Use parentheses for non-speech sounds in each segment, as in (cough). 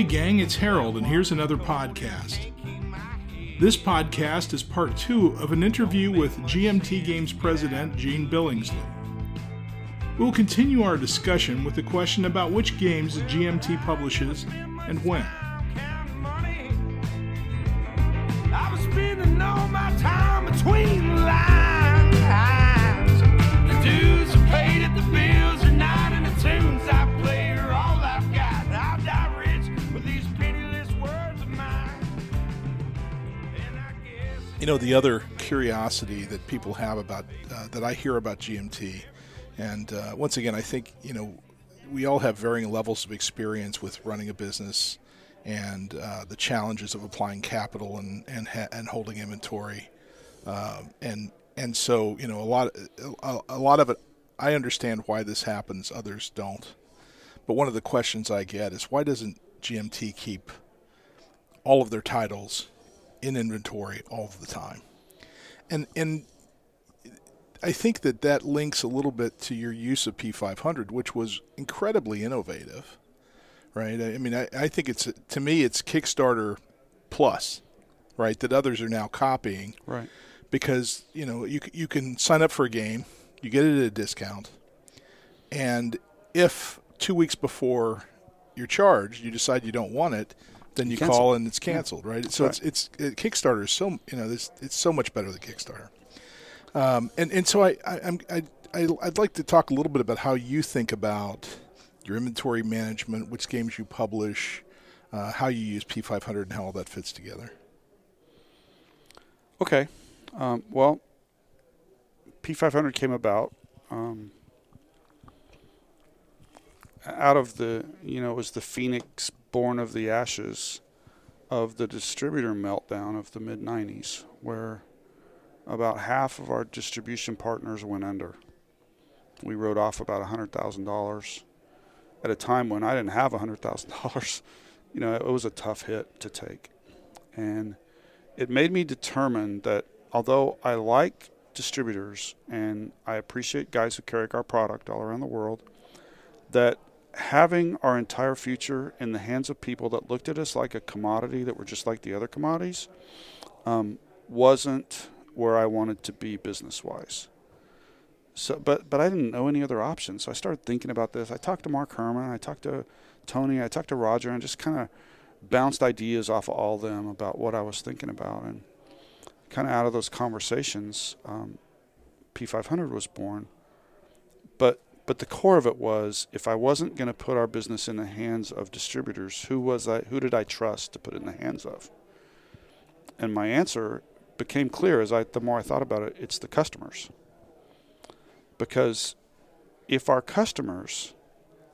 Hey, gang, it's Harold, and here's another podcast. This podcast is part two of an interview with GMT Games president Gene Billingsley. We'll continue our discussion with a question about which games GMT publishes and when. Know, the other curiosity that people have about, uh, that I hear about GMT, and uh, once again, I think, you know, we all have varying levels of experience with running a business and uh, the challenges of applying capital and, and, ha- and holding inventory. Um, and, and so, you know, a lot, a, a lot of it, I understand why this happens, others don't. But one of the questions I get is why doesn't GMT keep all of their titles in inventory all the time? And and I think that that links a little bit to your use of P500, which was incredibly innovative, right? I I mean, I, I think it's to me it's Kickstarter plus, right? That others are now copying Right. because you know you you can sign up for a game, you get it at a discount, and if two weeks before you're charged, you decide you don't want it, then you Cancel. call and it's canceled, right? So right. it's it's it, Kickstarter is so you know this it's so much better than Kickstarter, um, and and so I, I I'm I, I I'd like to talk a little bit about how you think about your inventory management, which games you publish, uh, how you use P500, and how all that fits together. Okay. Um, well, P500 came about um, out of the, you know, it was the phoenix born of the ashes of the distributor meltdown of the mid 90s, where about half of our distribution partners went under. We wrote off about $100,000 at a time when I didn't have $100,000. (laughs) You know, it was a tough hit to take. And it made me determine that although I like distributors and I appreciate guys who carry our product all around the world, that having our entire future in the hands of people that looked at us like a commodity that were just like the other commodities um, wasn't where I wanted to be business wise. So, but but I didn't know any other options. So I started thinking about this. I talked to Mark Herman. I talked to Tony. I talked to Roger, and just kind of bounced ideas off of all of them about what I was thinking about, and kind of out of those conversations, um, P500 was born. But but the core of it was if I wasn't going to put our business in the hands of distributors, who was I? Who did I trust to put it in the hands of? And my answer became clear as I the more I thought about it. It's the customers. Because if our customers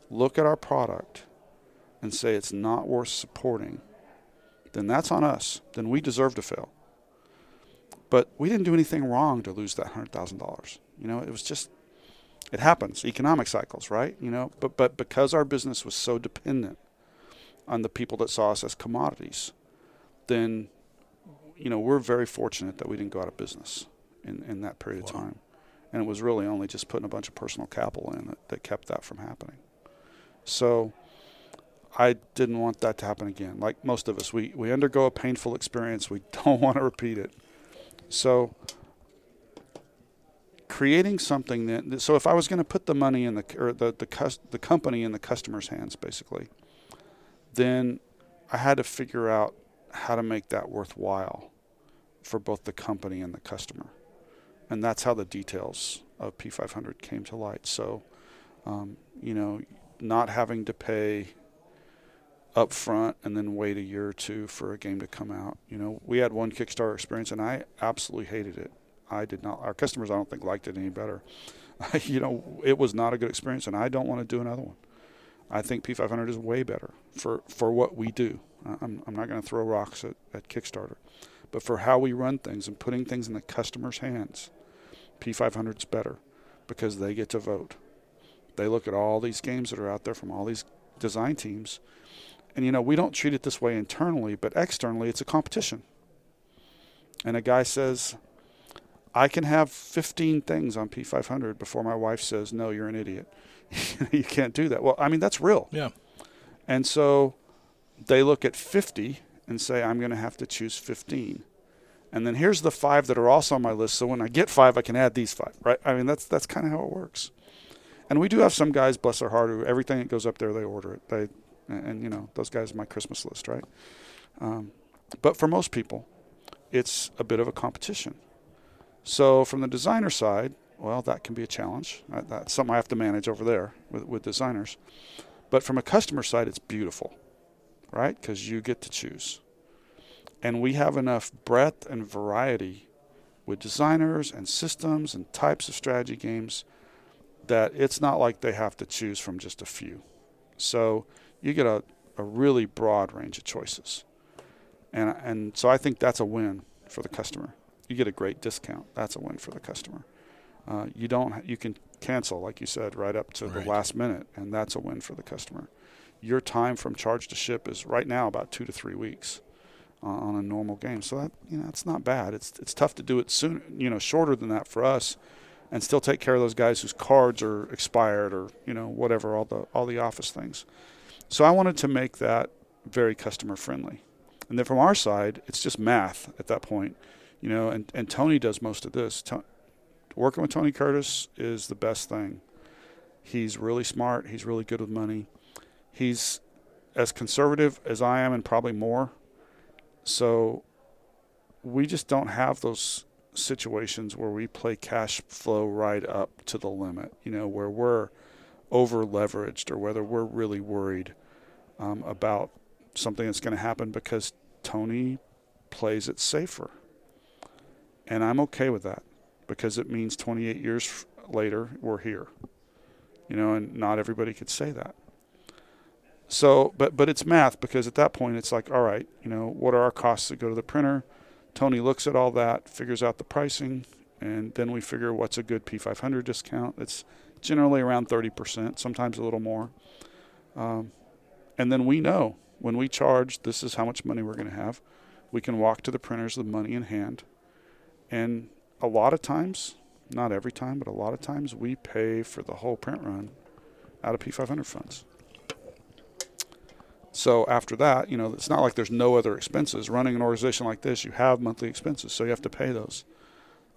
look at our product and say it's not worth supporting, then that's on us. Then we deserve to fail. But we didn't do anything wrong to lose that hundred thousand dollars. You know, it was just it happens. Economic cycles, right? You know, but but because our business was so dependent on the people that saw us as commodities, then you know, we're very fortunate that we didn't go out of business in, in that period of time. And it was really only just putting a bunch of personal capital in that, that kept that from happening. So I didn't want that to happen again. Like most of us, we, we undergo a painful experience. We (laughs) don't want to repeat it. So creating something that so if I was going to put the money in the or the the, cus, the company in the customer's hands basically, then I had to figure out how to make that worthwhile for both the company and the customer. And that's how the details of P500 came to light. So, um, you know, not having to pay up front and then wait a year or two for a game to come out. You know, we had one Kickstarter experience and I absolutely hated it. I did not, our customers, I don't think, liked it any better. (laughs) you know, it was not a good experience and I don't want to do another one. I think P500 is way better for, for what we do. I'm, I'm not going to throw rocks at, at Kickstarter, but for how we run things and putting things in the customer's hands, P500 is better because they get to vote. They look at all these games that are out there from all these design teams. And, you know, we don't treat it this way internally, but externally, it's a competition. And a guy says, I can have 15 things on P500 before my wife says, no, you're an idiot. (laughs) you can't do that. Well, I mean, that's real. Yeah. And so they look at 50 and say, I'm going to have to choose 15. And then here's the five that are also on my list. So when I get five, I can add these five, right? I mean, that's that's kind of how it works. And we do have some guys, bless their heart, who everything that goes up there, they order it. They, and you know, those guys are my Christmas list, right? Um, but for most people, it's a bit of a competition. So from the designer side, well, that can be a challenge. Uh, that's something I have to manage over there with, with designers. But from a customer side, it's beautiful, right? Because you get to choose. And we have enough breadth and variety with designers and systems and types of strategy games that it's not like they have to choose from just a few. So you get a, a really broad range of choices. And, and so I think that's a win for the customer. You get a great discount. That's a win for the customer. Uh, you don't you can cancel like you said right up to right. the last minute, and that's a win for the customer. Your time from charge to ship is right now about two to three weeks uh, on a normal game. So that you know it's not bad. It's it's tough to do it soon you know shorter than that for us, and still take care of those guys whose cards are expired or you know whatever all the all the office things. So I wanted to make that very customer friendly. And then from our side, it's just math at that point, you know. And, and Tony does most of this. To, working with Tony Curtis is the best thing. He's really smart. He's really good with money. He's as conservative as I am, and probably more. So we just don't have those situations where we play cash flow right up to the limit. You know, where we're over leveraged or whether we're really worried um, about something that's going to happen because Tony plays it safer. And I'm okay with that because it means 28 years later we're here. You know, and not everybody could say that. So, but but it's math because at that point it's like, all right, you know, what are our costs that go to the printer? Tony looks at all that, figures out the pricing, and then we figure what's a good P500 discount. It's generally around 30%, sometimes a little more. Um, and then we know when we charge, this is how much money we're going to have. We can walk to the printers with money in hand. And a lot of times, not every time, but a lot of times, we pay for the whole print run out of P500 funds. So after that, you know, it's not like there's no other expenses. Running an organization like this, you have monthly expenses, so you have to pay those.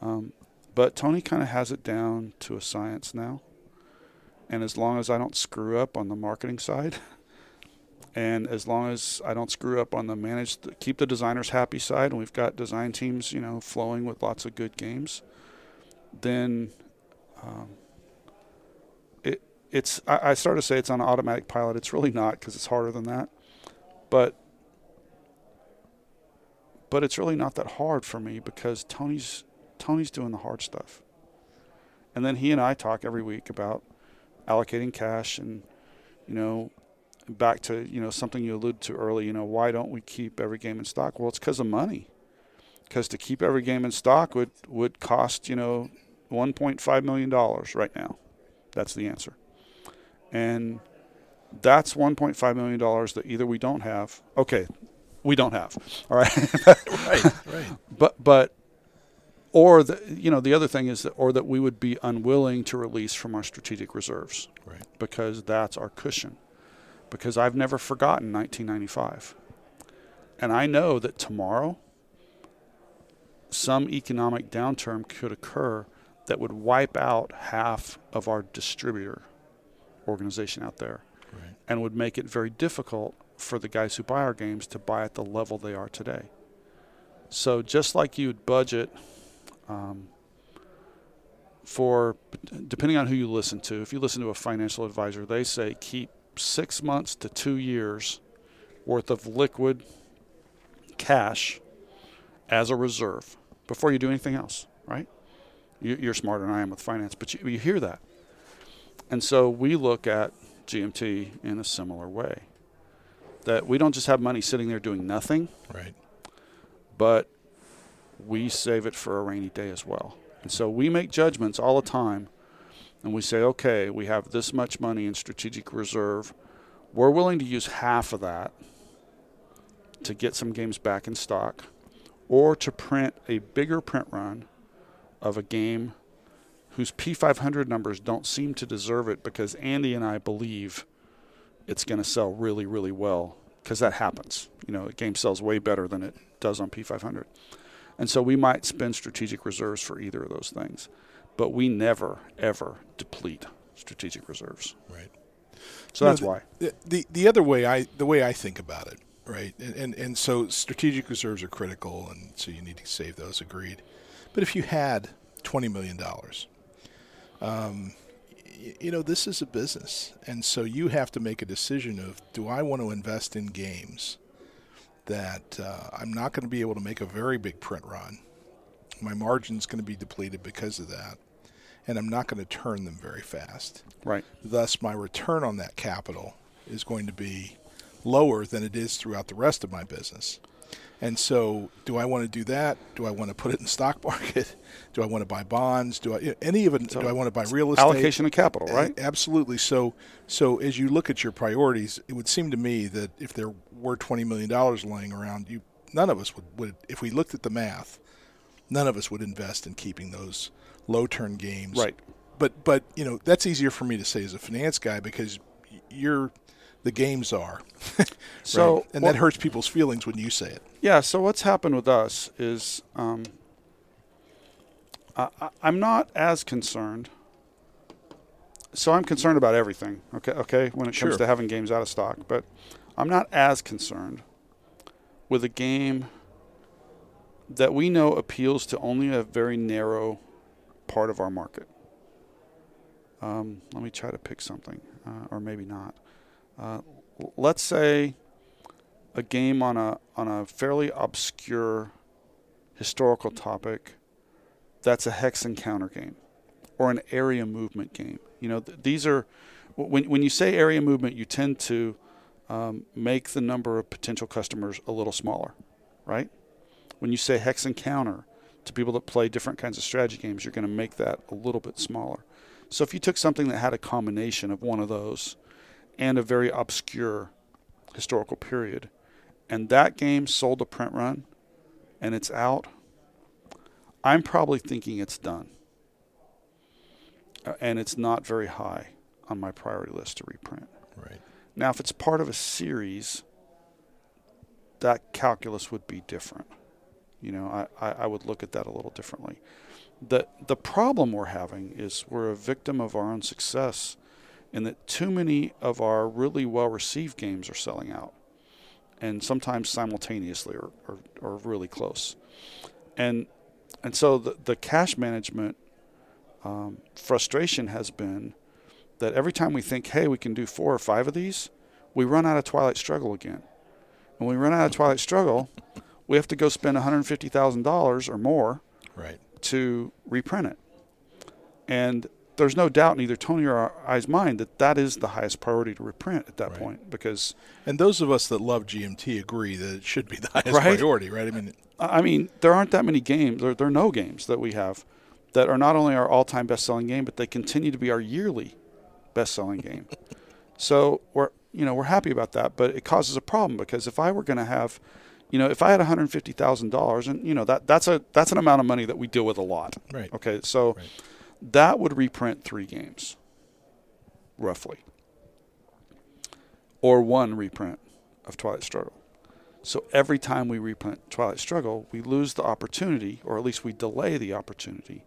Um, but Tony kind of has it down to a science now. And as long as I don't screw up on the marketing side, (laughs) and as long as I don't screw up on the manage, keep the designers happy side, and we've got design teams, you know, flowing with lots of good games, then um, it it's. I, I started to say it's on automatic pilot. It's really not because it's harder than that, but but it's really not that hard for me because Tony's Tony's doing the hard stuff, and then he and I talk every week about allocating cash and you know back to you know something you alluded to early. You know, why don't we keep every game in stock? Well, it's because of money. Because to keep every game in stock would would cost you know 1.5 million dollars right now. That's the answer. And that's 1.5 million dollars that either we don't have. Okay, we don't have. All right. right. Right. (laughs) But but or the you know the other thing is that or that we would be unwilling to release from our strategic reserves. Right. Because that's our cushion because I've never forgotten 1995. And I know that tomorrow some economic downturn could occur that would wipe out half of our distributor organization out there right. and would make it very difficult for the guys who buy our games to buy at the level they are today. So just like you'd budget um, for, depending on who you listen to, if you listen to a financial advisor, they say keep six months to two years worth of liquid cash as a reserve before you do anything else, right? You, are smarter than I am with finance, but you, you hear that. And so we look at GMT in a similar way that we don't just have money sitting there doing nothing, right? But we save it for a rainy day as well. And so we make judgments all the time and we say, okay, we have this much money in strategic reserve. We're willing to use half of that to get some games back in stock or to print a bigger print run of a game whose P500 numbers don't seem to deserve it because Andy and I believe it's going to sell really, really well because that happens. You know, a game sells way better than it does on P500. And so we might spend strategic reserves for either of those things. But we never, ever deplete strategic reserves. Right. So that's the- why. The, the the other way I the way I think about it, right? And, and and so strategic reserves are critical, and so you need to save those. Agreed. But if you had twenty million dollars, um, y- you know this is a business, and so you have to make a decision of do I want to invest in games that uh, I'm not going to be able to make a very big print run. My margin's going to be depleted because of that, and I'm not going to turn them very fast. Right. Thus, my return on that capital is going to be lower than it is throughout the rest of my business. And so, do I want to do that? Do I want to put it in the stock (laughs) market? Do I want to buy bonds? Do I any of it? So do I want to buy real estate? Allocation of capital, right? Absolutely. So, so as you look at your priorities, it would seem to me that if there were twenty million dollars laying around, you none of us would, would, if we looked at the math, none of us would invest in keeping those low turn games. Right. But but you know that's easier for me to say as a finance guy because you're the games are. (laughs) So, Right? and what- that hurts people's feelings when you say it. Yeah. So what's happened with us is um, I, I- I'm not as concerned. So I'm concerned about everything. Okay. Okay. When it Sure. comes to having games out of stock, but I'm not as concerned with a game that we know appeals to only a very narrow part of our market. Um, let me try to pick something, uh, or maybe not. Uh, let's say a game on a on a fairly obscure historical topic that's a hex encounter game or an area movement game. You know, th- these are when when you say area movement, you tend to um, make the number of potential customers a little smaller, right? When you say hex encounter to people that play different kinds of strategy games, you're going to make that a little bit smaller. So if you took something that had a combination of one of those and a very obscure historical period, and that game sold a print run and it's out, I'm probably thinking it's done. Uh, and it's not very high on my priority list to reprint. Right. Now, if it's part of a series, that calculus would be different. You know, I, I, would look at that a little differently. The, the problem we're having is we're a victim of our own success in that too many of our really well received games are selling out. And sometimes simultaneously or, or, or really close. And, and so the, the cash management um, frustration has been that every time we think, hey, we can do four or five of these, we run out of Twilight Struggle again. And when we run out of Twilight Struggle, we have to go spend $150,000 or more Right. to reprint it. And there's no doubt in either Tony or I's mind that that is the highest priority to reprint at that Right. point because, And those of us that love GMT agree that it should be the (laughs) highest Right. priority, right? I mean, I mean, there aren't that many games, there, there are no games that we have that are not only our all time best selling game, but they continue to be our yearly best selling game. (laughs) So we're you know we're happy about that, but it causes a problem because if I were going to have, you know, if I had one hundred fifty thousand dollars, and you know that that's a that's an amount of money that we deal with a lot. Right. Okay, so Right. that would reprint three games, roughly, or one reprint of Twilight Struggle. So every time we reprint Twilight Struggle, we lose the opportunity, or at least we delay the opportunity,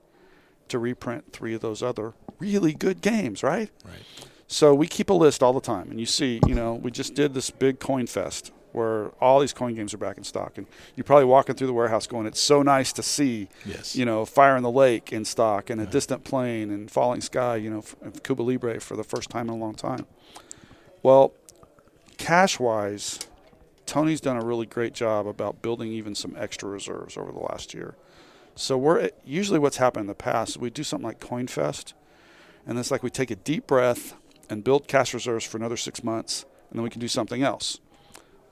to reprint three of those other really good games, right? right. So we keep a list all the time, and you see, you know, we just did this big coin fest where all these coin games are back in stock, and you're probably walking through the warehouse going, "It's so nice to see, Yes. you know, Fire in the Lake in stock, and a uh-huh. Distant Plain, and Falling Sky, you know, Cuba Libre for the first time in a long time." Well, cash-wise, Tony's done a really great job about building even some extra reserves over the last year. So we're usually what's happened in the past we do something like Coin Fest, and it's like we take a deep breath and build cash reserves for another six months, and then we can do something else.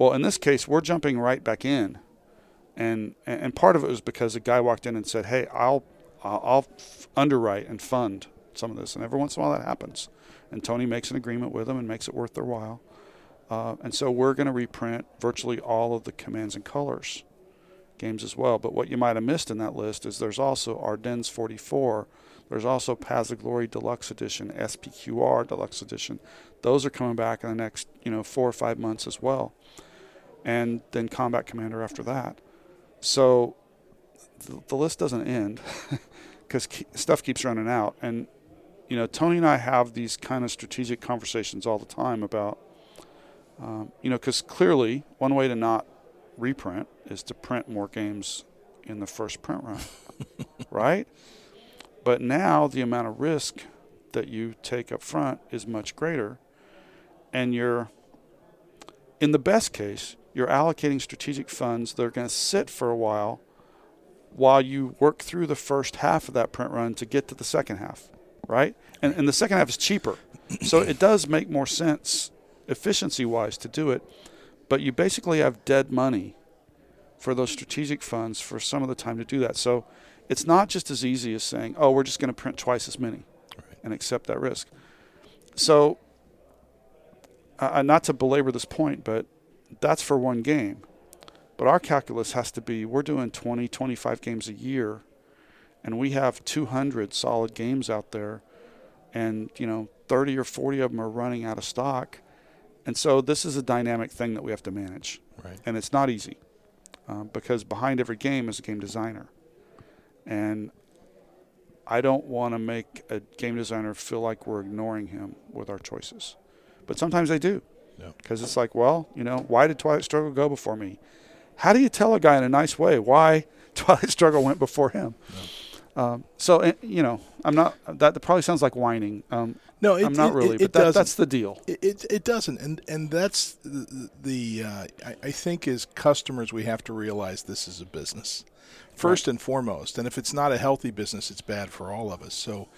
Well, in this case, we're jumping right back in, and and part of it was because a guy walked in and said, "Hey, I'll I'll underwrite and fund some of this," and every once in a while that happens, and Tony makes an agreement with them and makes it worth their while, uh, and so we're going to reprint virtually all of the commands and colors games as well. But what you might have missed in that list is there's also Ardennes 44. There's also Paths of Glory Deluxe Edition, SPQR Deluxe Edition. Those are coming back in the next, you know, four or five months as well. And then combat commander after that. So the, the list doesn't end (laughs) because ke- stuff keeps running out. And you know, Tony and I have these kind of strategic conversations all the time about, um, you know, because clearly one way to not reprint is to print more games in the first print run, (laughs) right? But now the amount of risk that you take up front is much greater, and you're, in the best case, you're allocating strategic funds that are going to sit for a while while you work through the first half of that print run to get to the second half, right? And, and the second half is cheaper. So it does make more sense efficiency wise to do it, but you basically have dead money for those strategic funds for some of the time to do that. So it's not just as easy as saying, oh, we're just going to print twice as many and accept that risk. So, uh, not to belabor this point, but that's for one game. But our calculus has to be we're doing 20, 25 games a year, and we have 200 solid games out there, and you know 30 or 40 of them are running out of stock, and so this is a dynamic thing that we have to manage, Right. and it's not easy, uh, because behind every game is a game designer, and I don't want to make a game designer feel like we're ignoring him with our choices, but sometimes they do, Yeah. because it's like, well, you know, why did Twilight Struggle go before me? How do you tell a guy in a nice way why (laughs) Twilight Struggle went before him? Um, so uh, you know, I'm not. That probably sounds like whining. Um, No, it, I'm not it- really, It, but that, doesn't. that's the deal. It, it, it doesn't, and and that's the, the uh, I, I think as customers we have to realize this is a business, first and foremost. And if it's not a healthy business, it's bad for all of us. So,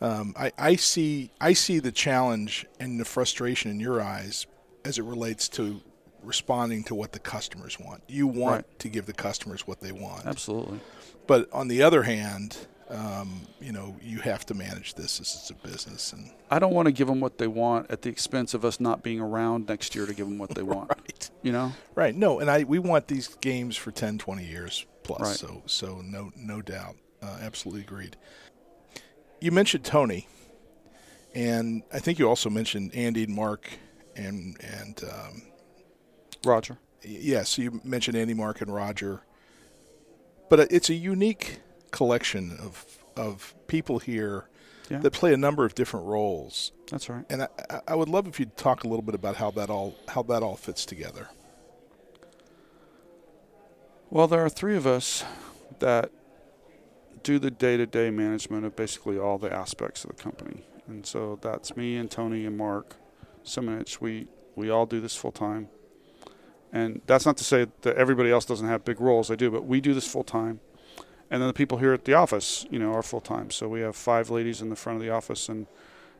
um, I, I see I see the challenge and the frustration in your eyes as it relates to responding to what the customers want. You want Right. to give the customers what they want, Absolutely. but on the other hand. Um, you know, you have to manage this as it's a business, and I don't want to give them what they want at the expense of us not being around next year to give them what they (laughs) want. right. You know, Right. No, and I we want these games for 10, 20 years plus. Right. So so no no doubt. Uh, absolutely agreed. You mentioned Tony, and I think you also mentioned Andy and Mark, and and um, Roger. yeah. So you mentioned Andy, Mark, and Roger. But it's a unique collection of of people here Yeah, that play a number of different roles, that's right. and I, I- I would love if you'd talk a little bit about how that all how that all fits together. Well, there are three of us that do the day-to-day management of basically all the aspects of the company, and so that's me and Tony and Mark Simonitch. We we all do this full time, and that's not to say that everybody else doesn't have big roles. They do, but we do this full time. And then the people here at the office, you know, are full time. So we have five ladies in the front of the office, and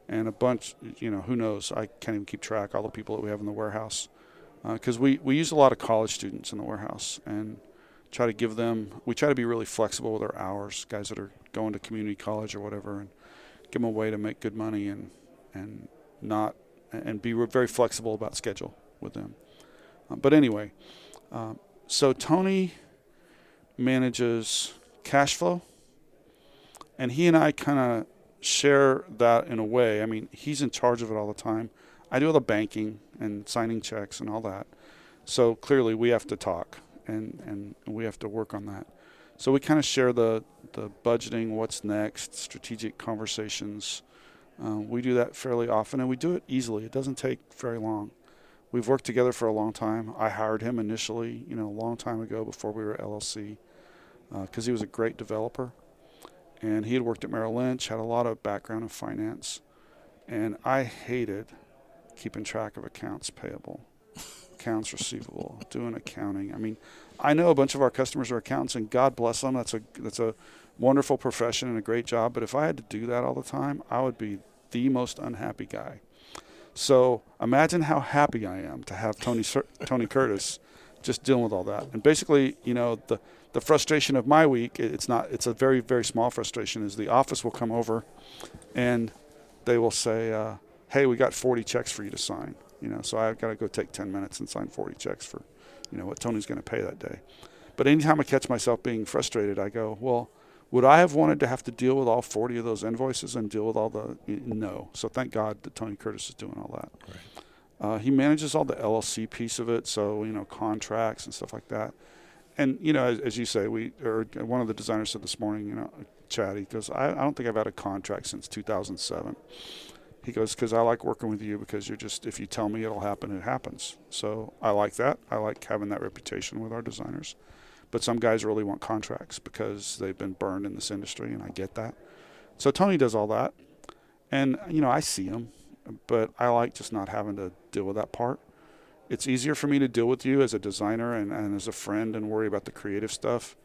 and a bunch. You know, who knows? I can't even keep track all the people that we have in the warehouse uh, because we we use a lot of college students in the warehouse and try to give them we try to be really flexible with our hours guys that are going to community college or whatever and give them a way to make good money and and not and be very flexible about schedule with them uh, but anyway um, so tony manages cash flow and he and i kind of share that in a way i mean he's in charge of it all the time i do all the banking and signing checks and all that so clearly we have to talk and and we have to work on that. So we kind of share the the budgeting, what's next, strategic conversations. Um, we do that fairly often, and we do it easily. It doesn't take very long. We've worked together for a long time. I hired him initially, you know, a long time ago before we were LLC, because he was a great developer, and he had worked at Merrill Lynch, had a lot of background in finance, and I hated keeping track of accounts payable (laughs) accounts receivable, doing accounting. I mean, I know a bunch of our customers are accountants, and God bless them. That's a that's a wonderful profession and a great job. But if I had to do that all the time, I would be the most unhappy guy. So imagine how happy I am to have Tony (laughs) Tony Curtis just dealing with all that. And basically, you know, the the frustration of my week, it's not it's a very very small frustration is the office will come over and they will say, uh, "Hey, we got 40 checks for you to sign." You know, so I've got to go take 10 minutes and sign 40 checks for, you know, what Tony's going to pay that day. But anytime I catch myself being frustrated, I go, "Well, would I have wanted to have to deal with all 40 of those invoices and deal with all the no?" So thank God that Tony Curtis is doing all that. Uh, he manages all the LLC piece of it, so you know contracts and stuff like that. And you know, as, as you say, we or one of the designers said this morning, you know, Chad, he goes, I, I don't think I've had a contract since 2007. He goes, because I like working with you because you're just, if you tell me it'll happen, it happens. So I like that. I like having that reputation with our designers. But some guys really want contracts because they've been burned in this industry, and I get that. So Tony does all that. And, you know, I see him, but I like just not having to deal with that part. It's easier for me to deal with you as a designer and, and as a friend and worry about the creative stuff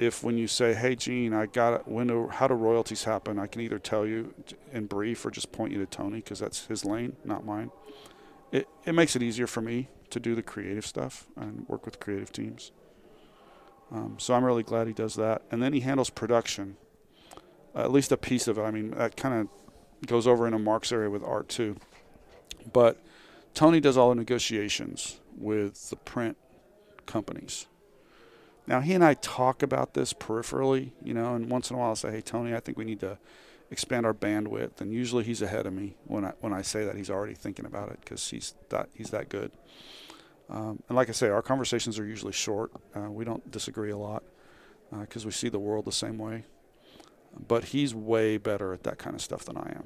if when you say, "Hey, Gene, I got it. when do, how do royalties happen?" I can either tell you in brief or just point you to Tony because that's his lane, not mine. It it makes it easier for me to do the creative stuff and work with creative teams. Um, so I'm really glad he does that, and then he handles production, uh, at least a piece of it. I mean, that kind of goes over into Mark's area with art too, but Tony does all the negotiations with the print companies now he and I talk about this peripherally, you know, and once in a while I'll say, "Hey Tony, I think we need to expand our bandwidth." And usually he's ahead of me when I when I say that. He's already thinking about it because he's that he's that good. Um, and like I say, our conversations are usually short. Uh, we don't disagree a lot because uh, we see the world the same way. But he's way better at that kind of stuff than I am,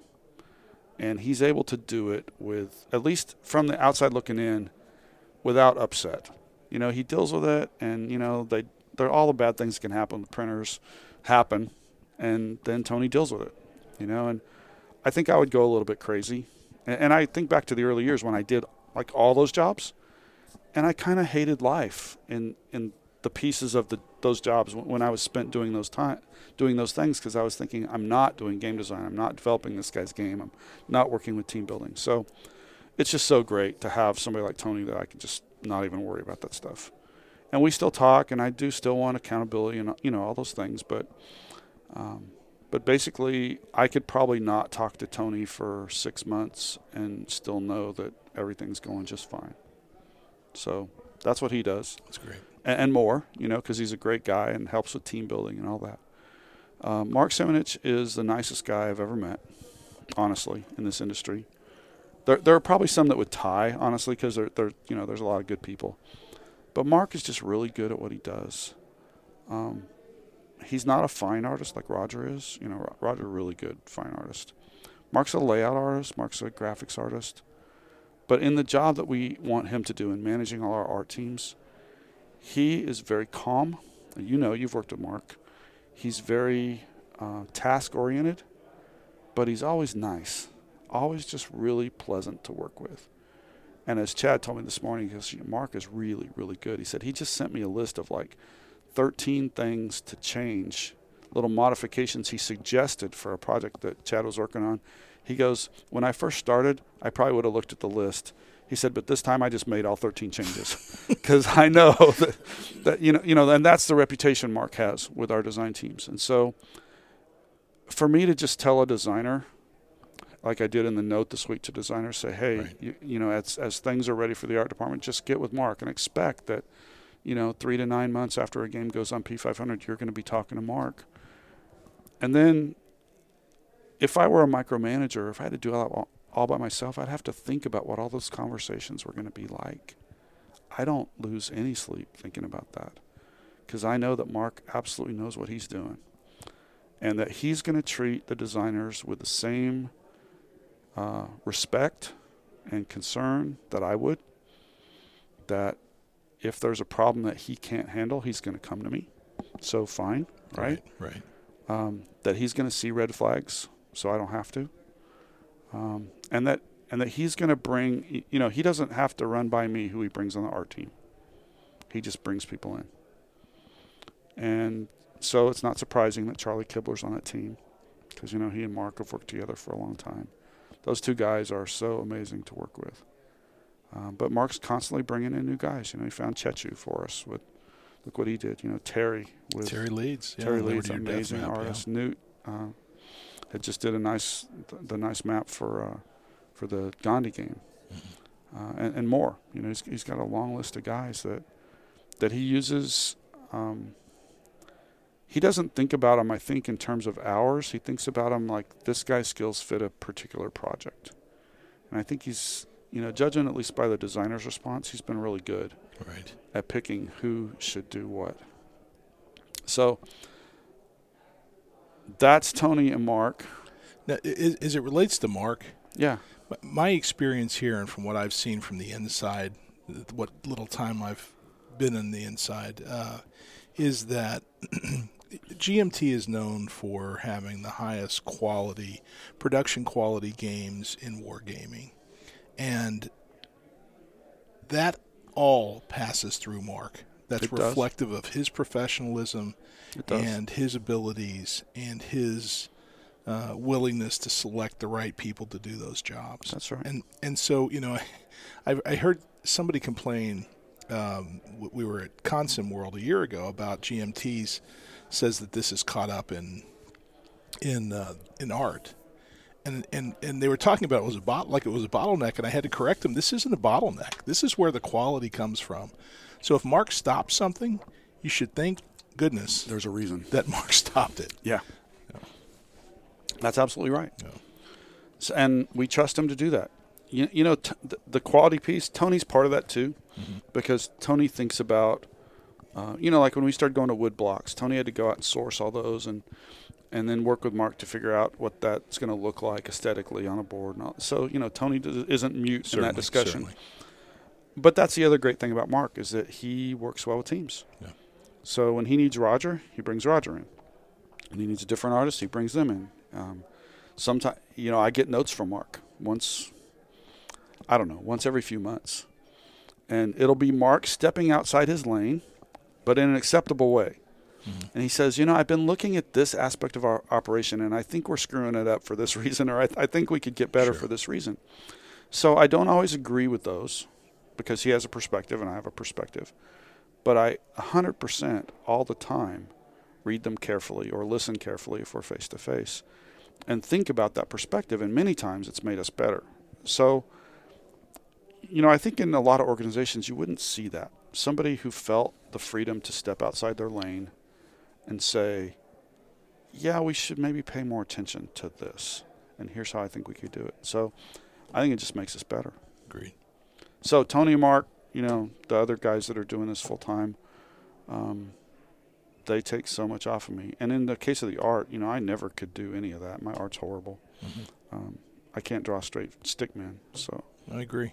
and he's able to do it with at least from the outside looking in, without upset you know, he deals with it, and you know, they they're all the bad things that can happen with printers happen, and then Tony deals with it. You know, and I think I would go a little bit crazy, and, and I think back to the early years when I did like all those jobs, and I kind of hated life in in the pieces of the those jobs when I was spent doing those time doing those things because I was thinking I'm not doing game design, I'm not developing this guy's game, I'm not working with team building. So it's just so great to have somebody like Tony that I can just not even worry about that stuff. And we still talk, and I do still want accountability and you know all those things. But um, but basically, I could probably not talk to Tony for six months and still know that everything's going just fine. So that's what he does. That's great. And, and more, you know, because he's a great guy and helps with team building and all that. Uh, Mark Simonitch is the nicest guy I've ever met, honestly, in this industry. There, there are probably some that would tie, honestly, because there, there, you know, there's a lot of good people. But Mark is just really good at what he does. Um, he's not a fine artist like Roger is. You know, Roger a really good fine artist. Mark's a layout artist. Mark's a graphics artist. But in the job that we want him to do in managing all our art teams, he is very calm. You know, you've worked with Mark. He's very uh, task oriented, but he's always nice always just really pleasant to work with. And as Chad told me this morning, because Mark is really, really good. He said he just sent me a list of like 13 things to change, little modifications he suggested for a project that Chad was working on. He goes, When I first started, I probably would have looked at the list. He said, but this time I just made all 13 changes (laughs) because I know (laughs) that, that, you know, you know, and that's the reputation Mark has with our design teams. And so for me to just tell a designer, like I did in the note this week to designers, say, hey, right. you, you know, as as things are ready for the art department, just get with Mark and expect that, you know, three to nine months after a game goes on P500, you're going to be talking to Mark. And then, if I were a micromanager, if I had to do all, all by myself, I'd have to think about what all those conversations were going to be like. I don't lose any sleep thinking about that because I know that Mark absolutely knows what he's doing and that he's going to treat the designers with the same uh, respect and concern that I would. That if there's a problem that he can't handle, he's going to come to me. So fine, right? Right. right. Um, that he's going to see red flags, so I don't have to. Um, and that and that he's going to bring. You know, he doesn't have to run by me who he brings on the art team. He just brings people in. And so it's not surprising that Charlie Kibler's on that team because you know he and Mark have worked together for a long time those two guys are so amazing to work with. Um, but Mark's constantly bringing in new guys. You know, he found Chechu for us with look what he did. You know, Terry with Terry Leeds. Terry yeah, Leeds, amazing artist. Yeah. Newt uh, had just did a nice the nice map for uh, for the Gandhi game, mm-hmm. uh, and, and more. You know, he's, he's got a long list of guys that that he uses. Um, he doesn't think about them, I think, in terms of hours. He thinks about them like this guy's skills fit a particular project. And I think he's, you know, judging at least by the designer's response, he's been really good Right. at picking who should do what. So that's Tony and Mark. Now, as, as it relates to Mark, Yeah. my experience here and from what I've seen from the inside, what little time I've been in the inside, uh, is that (clears throat) GMT is known for having the highest quality, production quality games in wargaming. And that all passes through Mark. That's It does. reflective of his professionalism does. And his abilities and his uh, willingness to select the right people to do those jobs. That's right. And and so you know, (laughs) I I heard somebody complain. Um, we were at Consim World a year ago about GMT's says that this is caught up in in uh, in art. And, and and they were talking about it was a bot like it was a bottleneck, and I had to correct them. This isn't a bottleneck. This is where the quality comes from. So if Mark stops something, you should thank goodness There's a reason. that Mark (laughs) stopped it. Yeah. That's absolutely right. Yeah. So, and we trust him to do that. You, you know, t- the, quality piece, Tony's part of that too, because Tony thinks about, uh, you know, like when we started going to wood blocks, Tony had to go out and source all those and and then work with Mark to figure out what that's going to look like aesthetically on a board. And all. So, you know, Tony isn't mute in that discussion. certainly. But that's the other great thing about Mark is that he works well with teams. Yeah. So when he needs Roger, he brings Roger in. And he needs a different artist, he brings them in. Um, sometimes, you know, I get notes from Mark once, I don't know, once every few months. And it'll be Mark stepping outside his lane, but in an acceptable way. And he says, you know, I've been looking at this aspect of our operation, and I think we're screwing it up for this (laughs) reason, or I, th- I think we could get better Sure. for this reason. So I don't always agree with those because he has a perspective and I have a perspective. But I 100% all the time read them carefully or listen carefully if we're face to face and think about that perspective. And many times it's made us better. So, you know, I think in a lot of organizations you wouldn't see that. Somebody who felt the freedom to step outside their lane and say, yeah, we should maybe pay more attention to this. And here's how I think we could do it. So I think it just makes us better. Agreed. So Tony and Mark, you know, the other guys that are doing this full time, um, they take so much off of me. And in the case of the art, you know, I never could do any of that. My art's horrible. Um, I can't draw straight stick man. So I agree.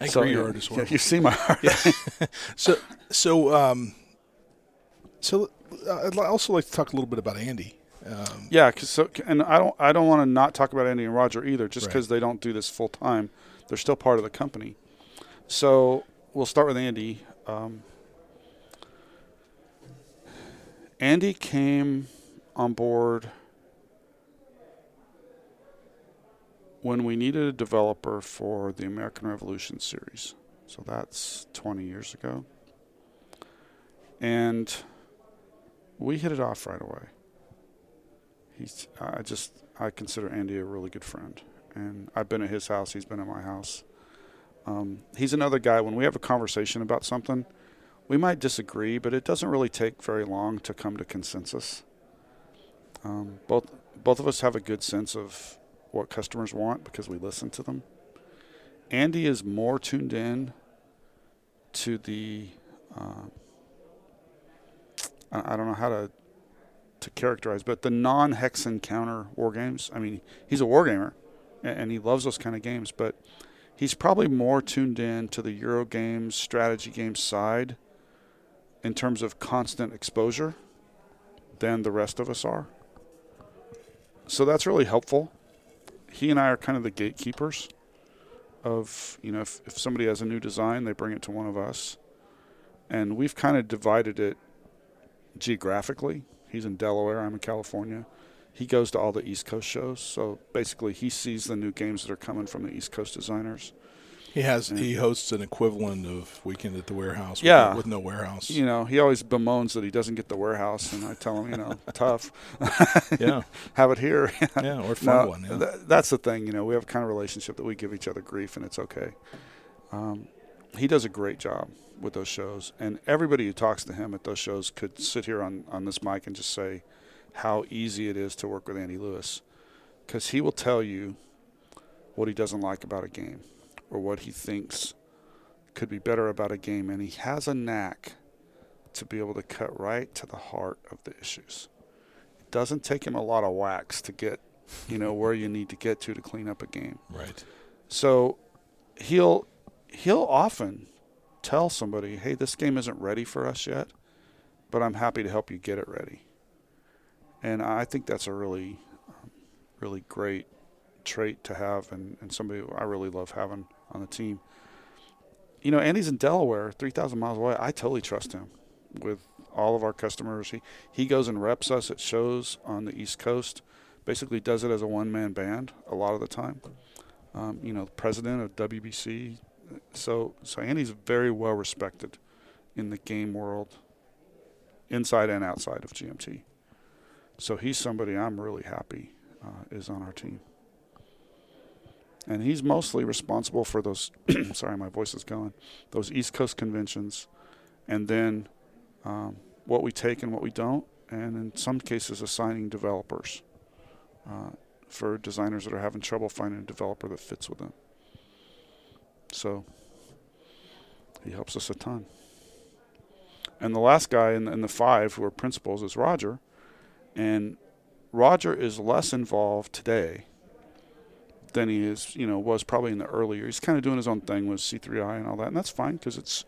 I so, agree. Your yeah, art is yeah, horrible. you see my art. (laughs) So, so, um, so uh, I'd also like to talk a little bit about Andy. Um, Yeah, 'cause so and I don't I don't want to not talk about Andy and Roger either, just Right. because they don't do this full time. They're still part of the company. So we'll start with Andy. Um, Andy came on board when we needed a developer for the American Revolution series. So that's 20 years ago. And we hit it off right away he's I just I consider Andy a really good friend, and I've been at his house. He's been at my house. Um, he's another guy. When we have a conversation about something, we might disagree, but it doesn't really take very long to come to consensus. Um, both both of us have a good sense of what customers want because we listen to them. Andy is more tuned in to the. Uh, I don't know how to to characterize, but the non-hex encounter war games. I mean, he's a war gamer, and he loves those kind of games. But he's probably more tuned in to the Euro games, strategy games side, in terms of constant exposure, than the rest of us are. So that's really helpful. He and I are kind of the gatekeepers of you know if, if somebody has a new design, they bring it to one of us, and we've kind of divided it geographically. He's in Delaware. I'm in California. He goes to all the East Coast shows. So basically, he sees the new games that are coming from the East Coast designers. he has he hosts an equivalent of Weekend at the Warehouse. With Yeah. no, with no warehouse. You know, he always bemoans that he doesn't get the warehouse, and I tell him, you know, (laughs) tough. yeah, (laughs) Have it here. yeah, or (laughs) fun No, one. Yeah. th- that's the thing. You know, we have a kind of relationship that we give each other grief, and it's okay. Um, he does a great job with those shows, and everybody who talks to him at those shows could sit here on on this mic and just say how easy it is to work with Andy Lewis, because he will tell you what he doesn't like about a game, or what he thinks could be better about a game, and he has a knack to be able to cut right to the heart of the issues. It doesn't take him a lot of wax to get, you know, where you need to get to to clean up a game. Right. So he'll he'll often tell somebody, "Hey, this game isn't ready for us yet, but I'm happy to help you get it ready." And I think that's a really, really great trait to have, and, and somebody I really love having on the team. You know, Andy's in Delaware, 3,000 miles away. I totally trust him with all of our customers. He he goes and reps us at shows on the East Coast. Basically, does it as a one man band a lot of the time. Um, you know, president of WBC. So so Andy's very well respected in the game world, inside and outside of GMT. So he's somebody I'm really happy uh, is on our team. And he's mostly responsible for those. (clears throat) sorry, my voice is going. Those East Coast conventions, and then um, what we take and what we don't, and in some cases assigning developers uh, for designers that are having trouble finding a developer that fits with them. So he helps us a ton. And the last guy in, in the five who are principals is Roger, and Roger is less involved today than he is, you know, was probably in the earlier. He's kind of doing his own thing with C3I and all that, and that's fine because it's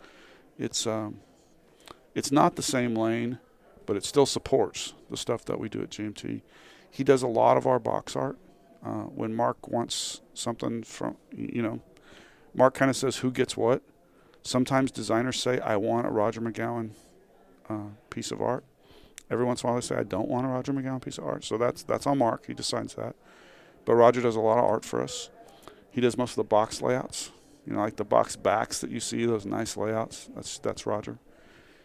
it's um, it's not the same lane, but it still supports the stuff that we do at GMT. He does a lot of our box art. Uh, when Mark wants something from, you know, Mark kind of says who gets what. Sometimes designers say, I want a Roger McGowan uh, piece of art. Every once in a while they say, I don't want a Roger McGowan piece of art. So that's that's on Mark. He decides that. But Roger does a lot of art for us. He does most of the box layouts. You know, like the box backs that you see, those nice layouts. That's that's Roger.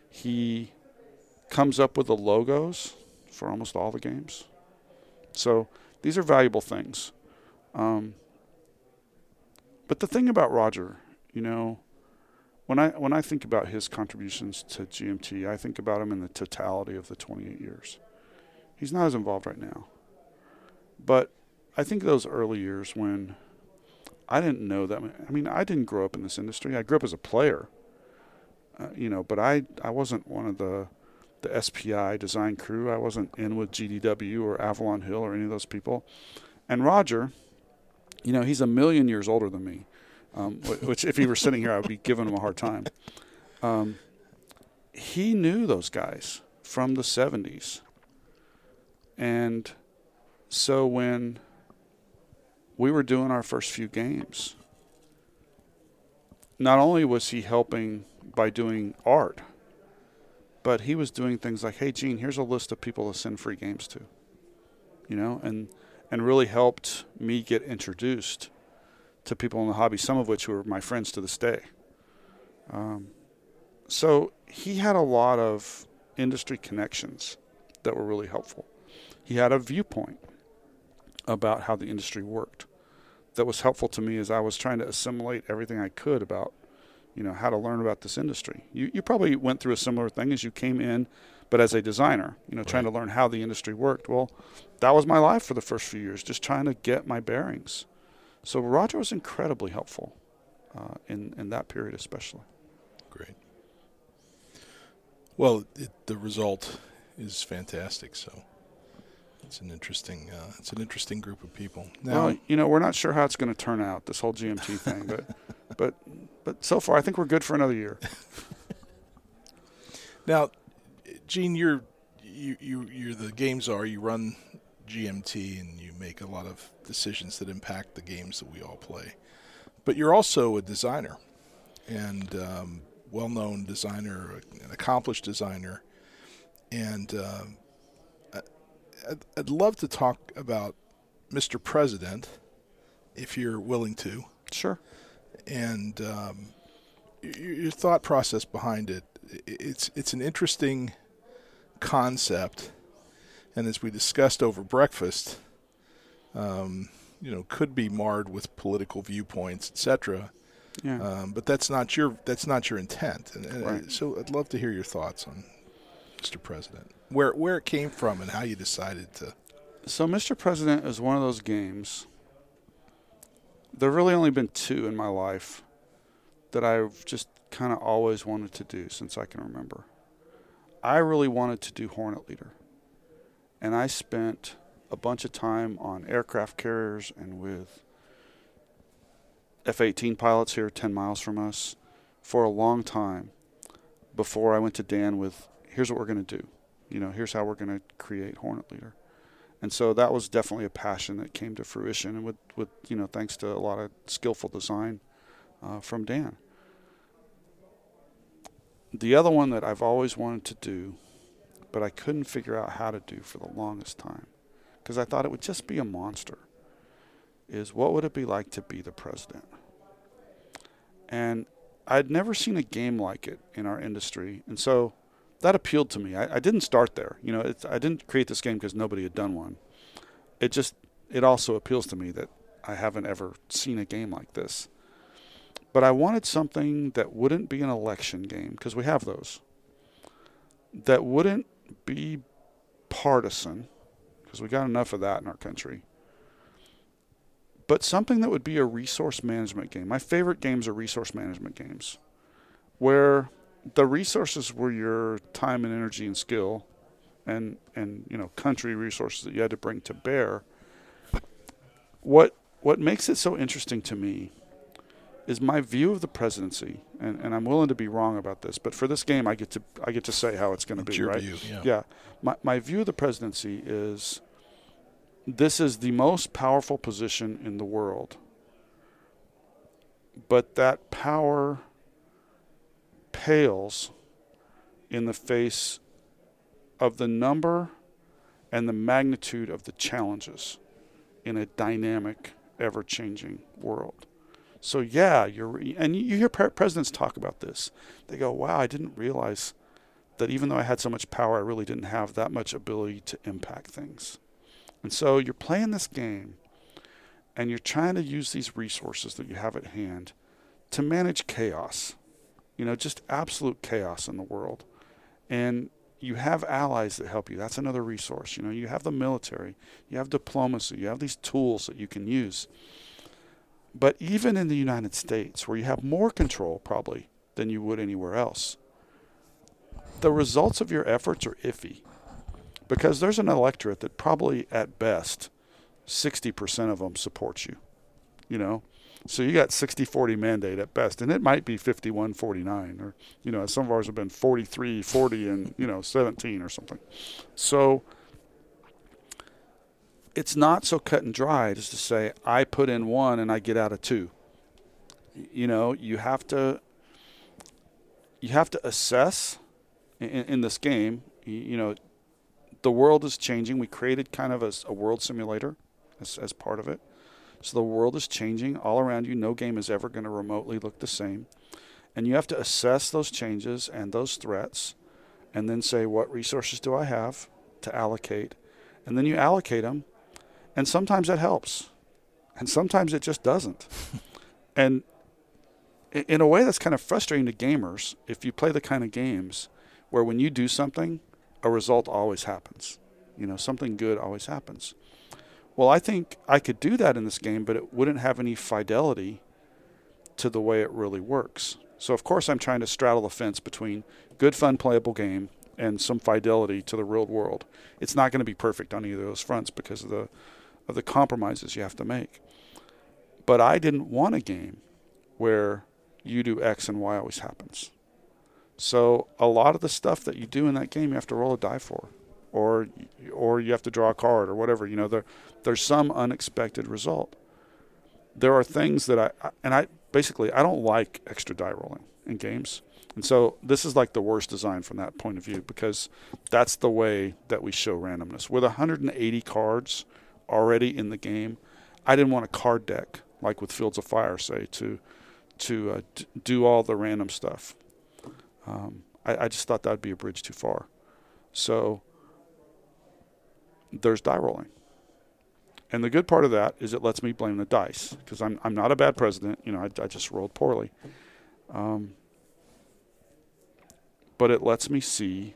He comes up with the logos for almost all the games. So these are valuable things. Um, but the thing about Roger, you know, when I when I think about his contributions to GMT, I think about him in the totality of the 28 years. He's not as involved right now, but I think those early years when I didn't know that. I mean, I didn't grow up in this industry. I grew up as a player, uh, you know, but I I wasn't one of the the SPI design crew. I wasn't in with GDW or Avalon Hill or any of those people. And Roger, you know, he's a million years older than me. Um, which, if he were sitting here, I would be giving him a hard time. Um, he knew those guys from the 70s. And so when we were doing our first few games, not only was he helping by doing art, but he was doing things like, "Hey, Gene, here's a list of people to send free games to," you know, and and really helped me get introduced to people in the hobby, some of which were my friends to this day. Um, so he had a lot of industry connections that were really helpful. He had a viewpoint about how the industry worked that was helpful to me as I was trying to assimilate everything I could about, you know, how to learn about this industry. You you probably went through a similar thing as you came in, but as a designer, you know, right. trying to learn how the industry worked. Well, that was my life for the first few years, just trying to get my bearings. So Roger was incredibly helpful uh, in in that period, especially. Great. Well, it, the result is fantastic. So it's an interesting uh, it's an interesting group of people. Now, well, you know, we're not sure how it's going to turn out this whole GMT (laughs) thing, but but but so far, I think we're good for another year. (laughs) now, Gene, you're you you you're the game czar. You run GMT and you make a lot of decisions that impact the games that we all play. But you're also a designer, and um, well-known designer, an accomplished designer, and um, I'd, love to talk about Mr. President, if you're willing to. Sure. And um, your, your thought process behind it. It's it's an interesting concept, and as we discussed over breakfast, um, you know, could be marred with political viewpoints, etc. Yeah. Um, but that's not your that's not your intent, and, and right. so I'd love to hear your thoughts on Mr. President where where it came from and how you decided to. So, Mr. President is one of those games there have really only been two in my life that I've just kind of always wanted to do since I can remember. I really wanted to do Hornet Leader. And I spent a bunch of time on aircraft carriers and with F 18 pilots here 10 miles from us for a long time before I went to Dan with here's what we're going to do. You know, here's how we're going to create Hornet Leader. And so that was definitely a passion that came to fruition, and with, with you know, thanks to a lot of skillful design uh, from Dan. The other one that I've always wanted to do, but I couldn't figure out how to do for the longest time, because I thought it would just be a monster, is what would it be like to be the president? And I'd never seen a game like it in our industry, and so that appealed to me. I, I didn't start there. You know, I didn't create this game because nobody had done one. It just it also appeals to me that I haven't ever seen a game like this. But I wanted something that wouldn't be an election game, because we have those, that wouldn't be partisan, because we got enough of that in our country, but something that would be a resource management game. My favorite games are resource management games, where the resources were your time and energy and skill and and you know country resources that you had to bring to bear what what makes it so interesting to me is my view of the presidency, and, and I'm willing to be wrong about this, but for this game, I get to I get to say how it's going to be. your right? view, yeah. yeah. My my view of the presidency is this is the most powerful position in the world, but that power pales in the face of the number and the magnitude of the challenges in a dynamic, ever changing world. So, yeah, you're, and you hear presidents talk about this. They go, wow, I didn't realize that even though I had so much power, I really didn't have that much ability to impact things. And so you're playing this game and you're trying to use these resources that you have at hand to manage chaos you know, just absolute chaos in the world. And you have allies that help you. That's another resource. You know, you have the military, you have diplomacy, you have these tools that you can use. But even in the United States, where you have more control probably than you would anywhere else, the results of your efforts are iffy. Because there's an electorate that probably at best 60% of them supports you. You know, so you got 60-40 mandate at best, and it might be 51-49, or you know, some of ours have been 43-40 and you know 17 or something. So it's not so cut and dried as to say I put in one and I get out of two. You know, you have to you have to assess in, in this game. You, you, know, the world is changing. We created kind of a, a world simulator as, as part of it. So the world is changing all around you. No game is ever going to remotely look the same. And you have to assess those changes and those threats and then say, what resources do I have to allocate? And then you allocate them. And sometimes that helps. And sometimes it just doesn't. (laughs) and in a way, that's kind of frustrating to gamers if you play the kind of games where when you do something, a result always happens. You know, something good always happens. Well, I think I could do that in this game, but it wouldn't have any fidelity to the way it really works. So, of course, I'm trying to straddle the fence between good, fun, playable game and some fidelity to the real world. It's not going to be perfect on either of those fronts because of the of the compromises you have to make. But I didn't want a game where you do X and Y always happens. So a lot of the stuff that you do in that game, you have to roll a die for or or you have to draw a card or whatever. You know, there there's some unexpected result. There are things that I and I basically I don't like extra die rolling in games. And so this is like the worst design from that point of view because that's the way that we show randomness. With 180 cards already in the game, I didn't want a card deck like with Fields of Fire, say, to to uh, d- do all the random stuff. Um, I, I, just thought that would be a bridge too far. So there's die rolling. And the good part of that is it lets me blame the dice because I'm, I'm not a bad president. You know, I, I just rolled poorly. Um, but it lets me see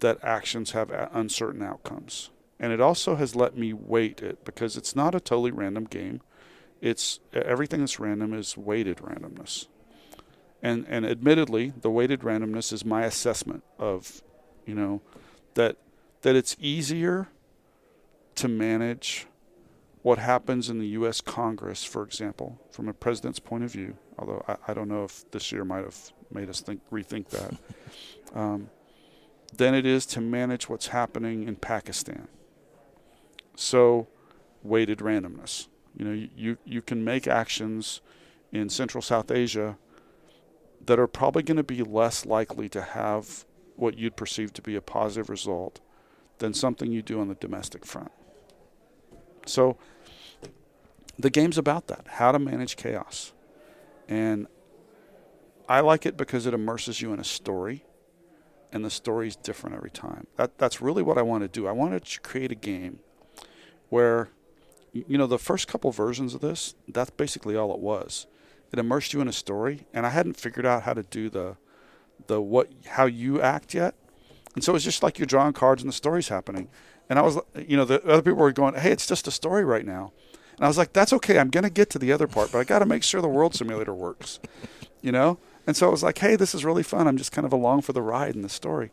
that actions have uncertain outcomes. And it also has let me weight it because it's not a totally random game. It's everything that's random is weighted randomness, and and admittedly, the weighted randomness is my assessment of, you know, that that it's easier to manage what happens in the U.S. Congress, for example, from a president's point of view. Although I, I don't know if this year might have made us think rethink that. (laughs) Um, than it is to manage what's happening in Pakistan. So, weighted randomness. You know, you, you can make actions in Central South Asia that are probably going to be less likely to have what you'd perceive to be a positive result than something you do on the domestic front. So, the game's about that how to manage chaos. And I like it because it immerses you in a story, and the story's different every time. That, that's really what I want to do. I want to create a game where, you know, the first couple versions of this, that's basically all it was. It immersed you in a story, and I hadn't figured out how to do the, the what, how you act yet. And so it's just like you're drawing cards and the story's happening. And I was, you know, the other people were going, "Hey, it's just a story right now," and I was like, "That's okay. I'm going to get to the other part, but I got to make sure the world simulator works," you know. And so I was like, "Hey, this is really fun. I'm just kind of along for the ride in the story."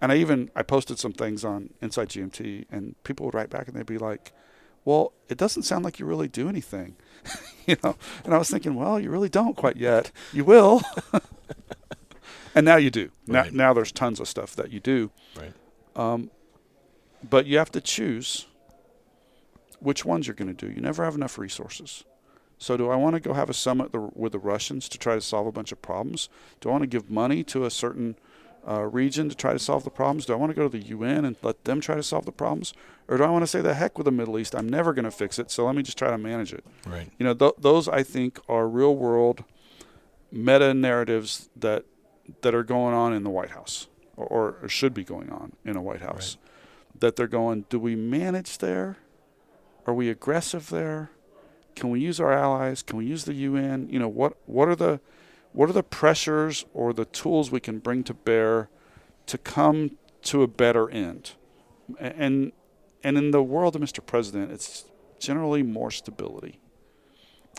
And I even I posted some things on Inside GMT, and people would write back and they'd be like, "Well, it doesn't sound like you really do anything," (laughs) you know. And I was thinking, "Well, you really don't quite yet. You will." (laughs) and now you do. Right. Now, now there's tons of stuff that you do. Right. Um, but you have to choose which ones you're going to do. You never have enough resources. So, do I want to go have a summit the, with the Russians to try to solve a bunch of problems? Do I want to give money to a certain uh, region to try to solve the problems? Do I want to go to the UN and let them try to solve the problems? Or do I want to say, the heck with the Middle East, I'm never going to fix it, so let me just try to manage it? Right. You know, th- those I think are real world meta narratives that that are going on in the White House or, or should be going on in a White House. That they're going, do we manage there? Are we aggressive there? Can we use our allies? Can we use the UN? You know, what what are the what are the pressures or the tools we can bring to bear to come to a better end? And and in the world of Mr. President, it's generally more stability.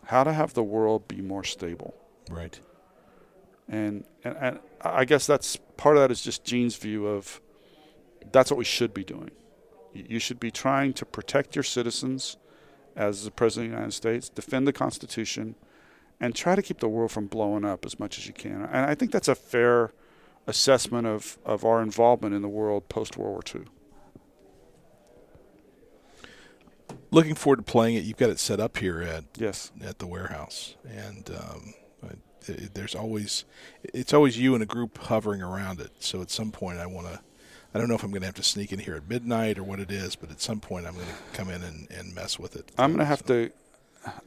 How to have the world be more stable Right. and, and and I guess that's part of that is just Gene's view of that's what we should be doing. You you should be trying to protect your citizens as the president of the United States, defend the Constitution, and try to keep the world from blowing up as much as you can. And I think that's a fair assessment of, of our involvement in the world post World War II. Looking forward to playing it. You've got it set up here at Yes. at the warehouse, and um, I- there's always it's always you and a group hovering around it. So at some point, I want to. I don't know if I'm going to have to sneak in here at midnight or what it is, but at some point, I'm going to come in and, and mess with it. I'm going to have So- to.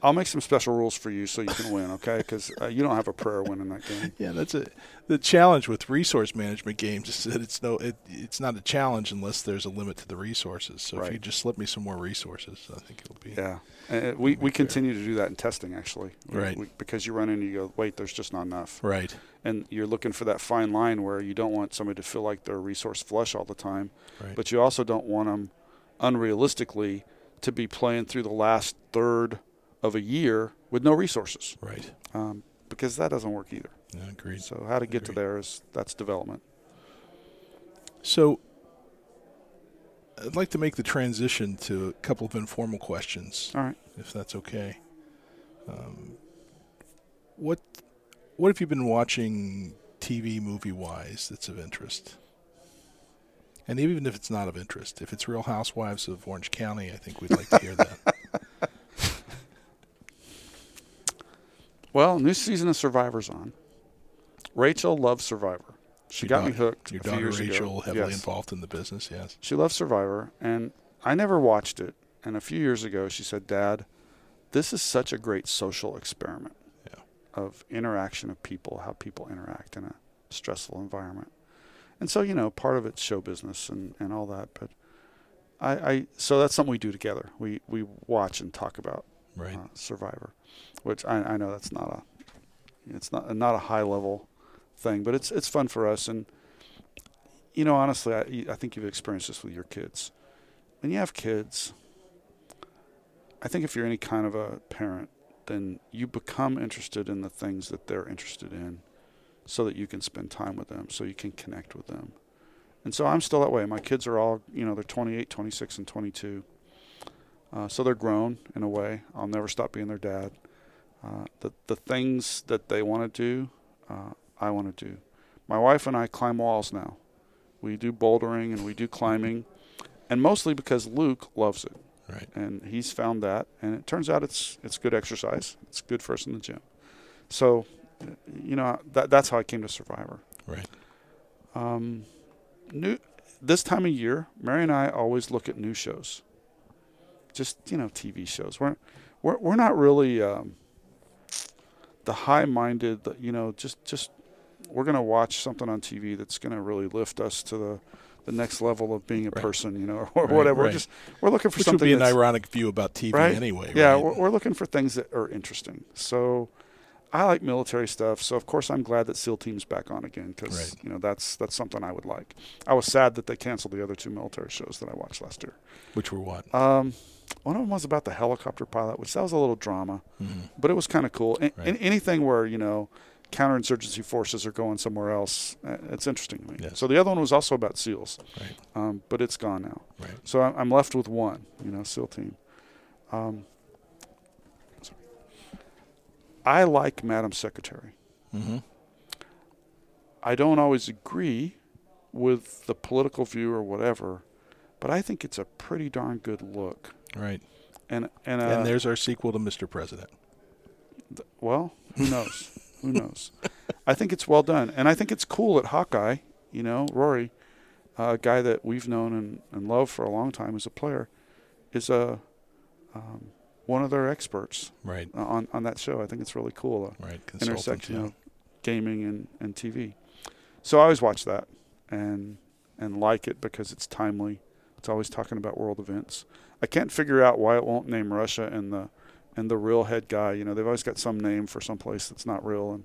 I'll make some special rules for you so you can win, okay? Because uh, you don't have a prayer winning that game. (laughs) Yeah, that's a the challenge with resource management games is that it's no it, it's not a challenge unless there's a limit to the resources. So if you just slip me some more resources, I think it'll be Yeah, and we, we fair. continue to do that in testing actually. Right. we- because you run in and you go, wait, there's just not enough, right. And you're looking for that fine line where you don't want somebody to feel like they're resource flush all the time, Right. but you also don't want them unrealistically to be playing through the last third of a year with no resources, right. um, because that doesn't work either. Agreed. So how to get to there is that's development. So I'd like to make the transition to a couple of informal questions. All right. if that's okay. Um, what what have you been watching TV movie wise that's of interest? And even if it's not of interest, if it's Real Housewives of Orange County, I think we'd like to hear that. (laughs) Well, new season of Survivor's on. Rachel loves Survivor. She Your got me hooked. Your a few daughter years ago. Rachel, heavily Yes. involved in the business, yes. She loves Survivor, and I never watched it. And a few years ago, she said, "Dad, this is such a great social experiment Yeah. Of interaction of people, how people interact in a stressful environment." And so, you know, part of it's show business and, and all that. But I, I so that's something we do together. We we watch and talk about Right. uh, Survivor, which I, I know that's not a it's not not a high level thing, but it's it's fun for us. And you know, honestly, I, I think you've experienced this with your kids. when you have kids, I think if you're any kind of a parent, then you become interested in the things that they're interested in so that you can spend time with them, so you can connect with them. And so I'm still that way. My kids are all, you know, they're 28, 26, and 22. Uh, so they're grown in a way. I'll never stop being their dad. Uh, the, the things that they want to do, uh, I want to do. My wife and I climb walls now. We do bouldering and we do climbing, and mostly because Luke loves it. Right. And he's found that, and it turns out it's it's good exercise. It's good for us in the gym. So, you know, that that's how I came to Survivor. Right. Um, new this time of year, Mary and I always look at new shows. Just you know, TV shows. We're we're we're not really um, the high-minded. You know, just just we're gonna watch something on TV that's gonna really lift us to the the next level of being a Right. person. You know, (laughs) or Right, whatever. We're just we're looking for Which would something be an ironic view about TV right? anyway. Yeah, right? we're, we're looking for things that are interesting. So I like military stuff. So of course I'm glad that SEAL Team's back on again because Right. you know that's that's something I would like. I was sad that they canceled the other two military shows that I watched last year. Which were what? Um, one of them was about the helicopter pilot, which that was a little drama, Mhm. but it was kind of cool. A- Right. an- anything where you know counterinsurgency forces are going somewhere else, uh, it's interesting to me. Yes. So the other one was also about SEALs, Right. um, but it's gone now. Right. So I'm I'm left with one, you know, SEAL team. Um. I like Madam Secretary. Mm-hmm. I don't always agree with the political view or whatever, but I think it's a pretty darn good look. Right. And and, uh, and there's our sequel to Mr. President. th- well, who knows? (laughs) who knows? (laughs) I think it's well done, and I think it's cool that Hawkeye, you know, Rory, uh, a guy that we've known and, and loved for a long time as a player, is a um, one of their experts Right. on on that show. I think it's really cool. Uh, Right. Intersection yeah. of gaming and, and TV. So I always watch that and and like it because it's timely. It's always talking about world events. I can't figure out why it won't name Russia and the and the real head guy. You know, they've always got some name for some place that's not real. And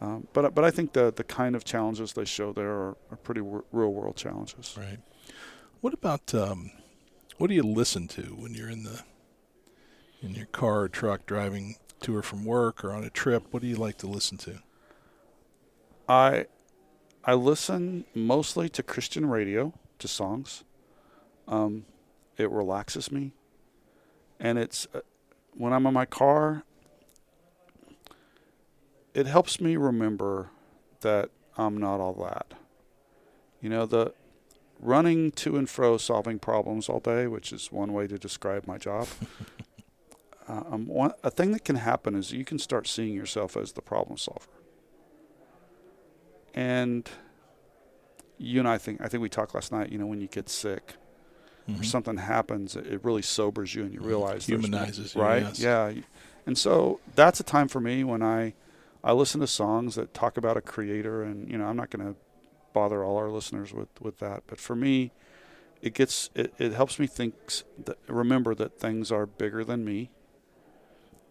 um, but but I think the the kind of challenges they show there are, are pretty w- real world challenges. Right. What about um, what do you listen to when you're in the in your car or truck driving to or from work or on a trip? What do you like to listen to? I I listen mostly to Christian radio, to songs. Um, it relaxes me, and it's uh, when I'm in my car. It helps me remember that I'm not all that. You know the running to and fro solving problems all day, which is one way to describe my job. (laughs) uh, um, one, a thing that can happen is you can start seeing yourself as the problem solver and you and I think I think we talked last night. You know, when you get sick or Mhm. something happens, it really sobers you, and you Mhm. realize no- Humanizes you, right? yes. Yeah, and so that's a time for me when I I listen to songs that talk about a creator, and you know, I'm not going to bother all our listeners with with that, but for me, it gets it, it helps me think that, remember that things are bigger than me,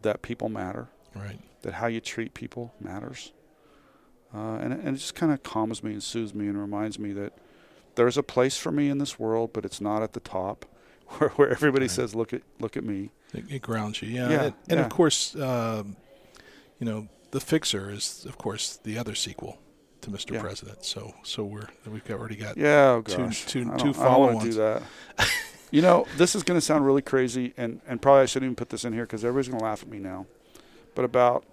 that people matter, Right. that how you treat people matters. Uh, and, and it just kind of calms me and soothes me and reminds me that there's a place for me in this world, but it's not at the top (laughs) where, where everybody Right. says, look at, look at me. It, it grounds you. Yeah. Yeah, and and yeah. of course, um, you know, The Fixer is of course the other sequel to Mr. Yeah. President. So so we're we've got, already got Yeah, oh Two- gosh. two- two I don't want to follow-ons. do that. (laughs) you know, this is going to sound really crazy, and, and probably I shouldn't even put this in here because everybody's going to laugh at me now. But about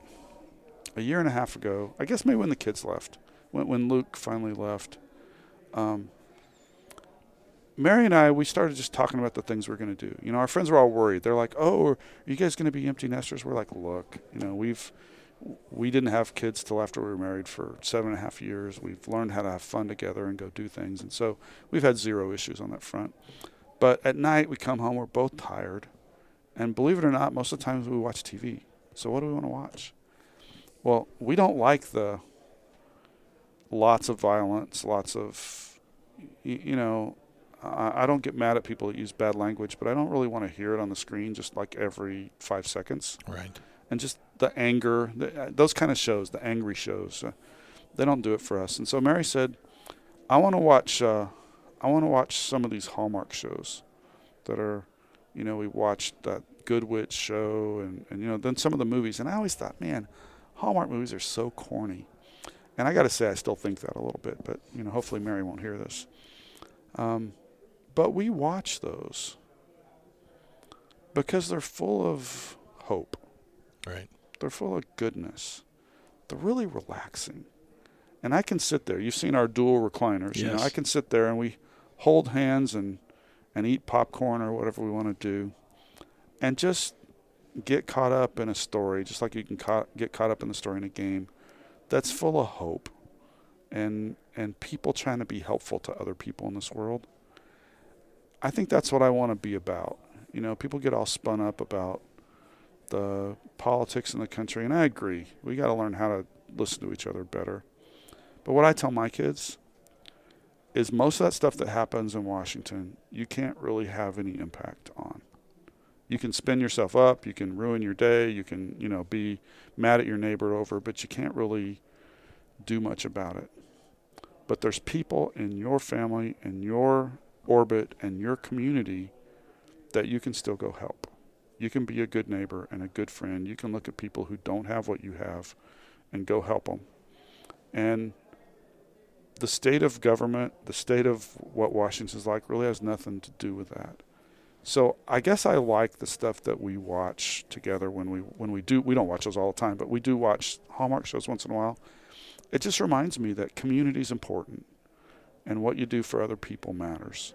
a year and a half ago, I guess maybe when the kids left, when, when Luke finally left, um, Mary and I, we started just talking about the things we're going to do. You know, our friends were all worried. They're like, "Oh, are you guys going to be empty nesters?" We're like, "Look, you know, we've we didn't have kids till after we were married for seven and a half years. We've learned how to have fun together and go do things, and so we've had zero issues on that front. But at night, we come home, we're both tired, and believe it or not, most of the times we watch TV. So what do we want to watch? Well, we don't like the lots of violence, lots of, you know, I, I don't get mad at people that use bad language, but I don't really want to hear it on the screen just like every five seconds. right. And just the anger, the, uh, those kind of shows, the angry shows, uh, they don't do it for us. And so Mary said, I want to watch, uh, I want to watch some of these Hallmark shows that are, you know, we watched that Good Witch show and, and you know, then some of the movies. And I always thought, man, Hallmark movies are so corny. And I got to say, I still think that a little bit, but, you know, hopefully Mary won't hear this. Um, but we watch those because they're full of hope. Right. They're full of goodness. They're really relaxing. And I can sit there. You've seen our dual recliners. You know, I can sit there and we hold hands and and eat popcorn or whatever we want to do, and just get caught up in a story, just like you can ca- get caught up in the story in a game that's full of hope, and and people trying to be helpful to other people in this world. I think that's what I want to be about. You know, people get all spun up about the politics in the country, and I agree. We got to learn how to listen to each other better. But what I tell my kids is most of that stuff that happens in Washington, you can't really have any impact on. You can spin yourself up, you can ruin your day, you can, you know, be mad at your neighbor over, but you can't really do much about it. But there's people in your family, in your orbit, and your community that you can still go help. You can be a good neighbor and a good friend. You can look at people who don't have what you have and go help them. And the state of government, the state of what Washington's like, really has nothing to do with that. So I guess I like the stuff that we watch together when we when we do. We don't watch those all the time, but we do watch Hallmark shows once in a while. It just reminds me that community is important, and what you do for other people matters.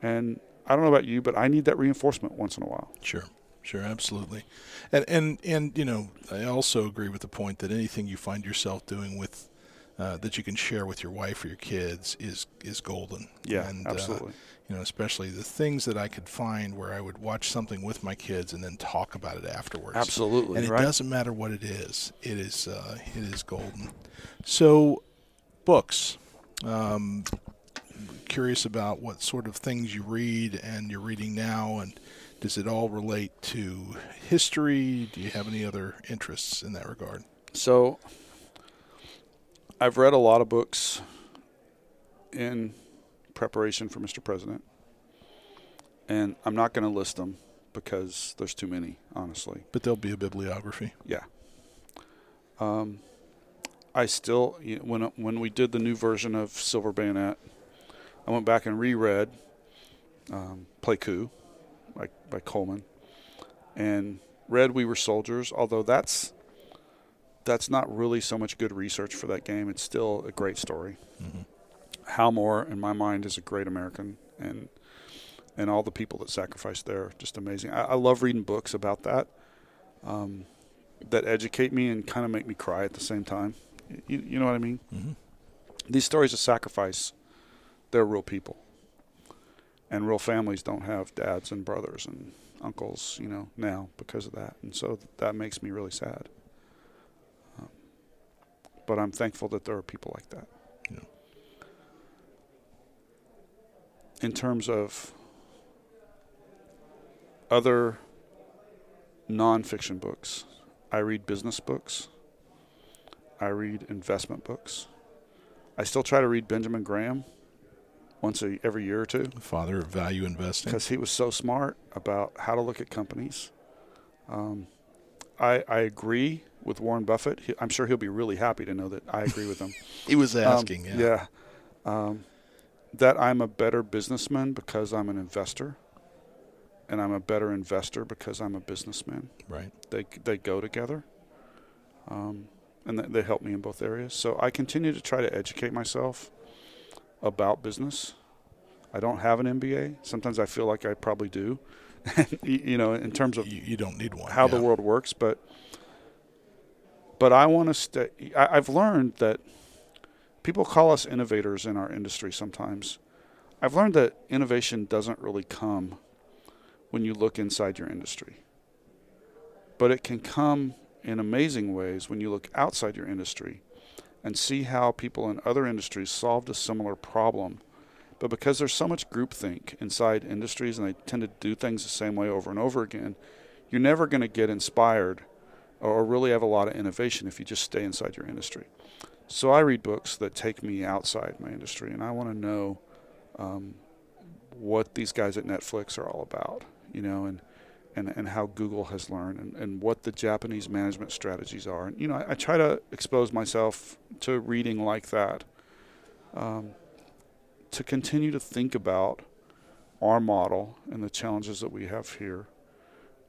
And I don't know about you, but I need that reinforcement once in a while. Sure. Sure, absolutely. And and and you know, I also agree with the point that anything you find yourself doing with uh, that you can share with your wife or your kids is is golden. Yeah, and, uh, absolutely. you know, especially the things that I could find where I would watch something with my kids and then talk about it afterwards. Absolutely, And it right? doesn't matter what it is. It is uh, it is golden. So, books. Um, curious about what sort of things you read and you're reading now, and does it all relate to history? Do you have any other interests in that regard? So I've read a lot of books in preparation for Mr. President. And I'm not going to list them because there's too many, honestly. But there'll be a bibliography. Yeah. Um, I still when when we did the new version of Silver Bayonet, I went back and reread um, Pleiku by by Coleman, and read We Were Soldiers. Although that's that's not really so much good research for that game. It's still a great story. Hal Moore, in my mind, is a great American, and and all the people that sacrificed there, are just amazing. I, I love reading books about that um, that educate me and kind of make me cry at the same time. You, you know what I mean? Mhm. These stories of sacrifice, they're real people. And real families don't have dads and brothers and uncles, you know, now because of that. And so that makes me really sad. Um, but I'm thankful that there are people like that. Yeah. In terms of other nonfiction books, I read business books. I read investment books. I still try to read Benjamin Graham once a, every year or two The father of value investing. because he was so smart about how to look at companies. Um, I, I agree with Warren Buffett. He, I'm sure he'll be really happy to know that I agree with him. (laughs) He was Um, asking. yeah. yeah. Um, that I'm a better businessman because I'm an investor, and I'm a better investor because I'm a businessman. Right. They they go together, um, and they, they help me in both areas. So I continue to try to educate myself about business. I don't have an MBA. Sometimes I feel like I probably do, (laughs) you you know, in terms of You, you don't need one. how yeah. the world works, but but I want to stay. I, I've learned that people call us innovators in our industry sometimes. I've learned that innovation doesn't really come when you look inside your industry, but it can come in amazing ways when you look outside your industry and see how people in other industries solved a similar problem. But because there's so much groupthink inside industries and they tend to do things the same way over and over again, you're never going to get inspired or really have a lot of innovation if you just stay inside your industry. So I read books that take me outside my industry, and I want to know um, what these guys at Netflix are all about, you know, and and, and how Google has learned and, and what the Japanese management strategies are. And, you know, I, I try to expose myself to reading like that um, to continue to think about our model and the challenges that we have here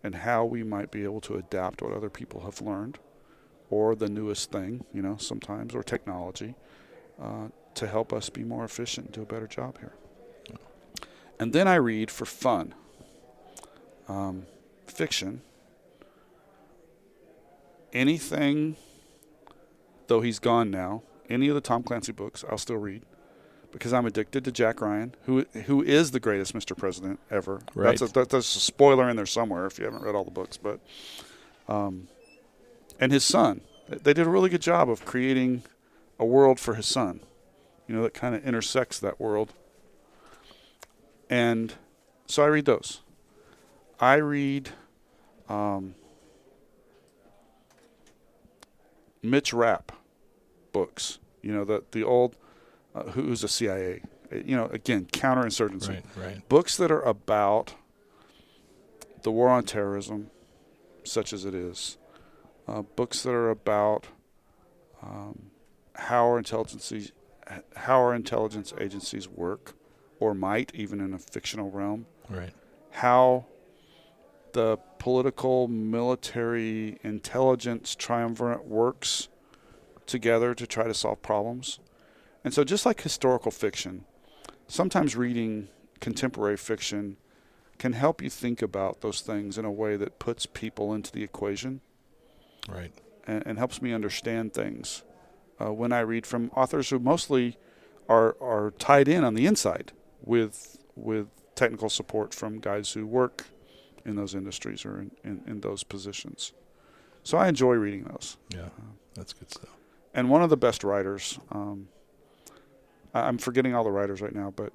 and how we might be able to adapt what other people have learned or the newest thing, you know, sometimes, or technology uh, to help us be more efficient and do a better job here. And then I read for fun. Um, fiction, anything, though he's gone now, any of the Tom Clancy books, I'll still read because I'm addicted to Jack Ryan, who who is the greatest Mr. President ever. Right. That's a, that, that's a spoiler in there somewhere if you haven't read all the books, but um, and his son, they did a really good job of creating a world for his son, you know, that kind of intersects that world. And so I read those. I read um, Mitch Rapp books. You know, the the old uh, who's a CIA. You know, again, counterinsurgency Right, right. books that are about the war on terrorism, such as it is. Uh, books that are about um, how our intelligence how our intelligence agencies work, or might even in a fictional realm. Right. How the political, military, intelligence triumvirate works together to try to solve problems. And so, just like historical fiction, sometimes reading contemporary fiction can help you think about those things in a way that puts people into the equation Right. and, and helps me understand things uh, when I read from authors who mostly are are tied in on the inside with with technical support from guys who work in those industries or in, in, in those positions. So I enjoy reading those. Yeah. That's good stuff. And one of the best writers, um, I- I'm forgetting all the writers right now, but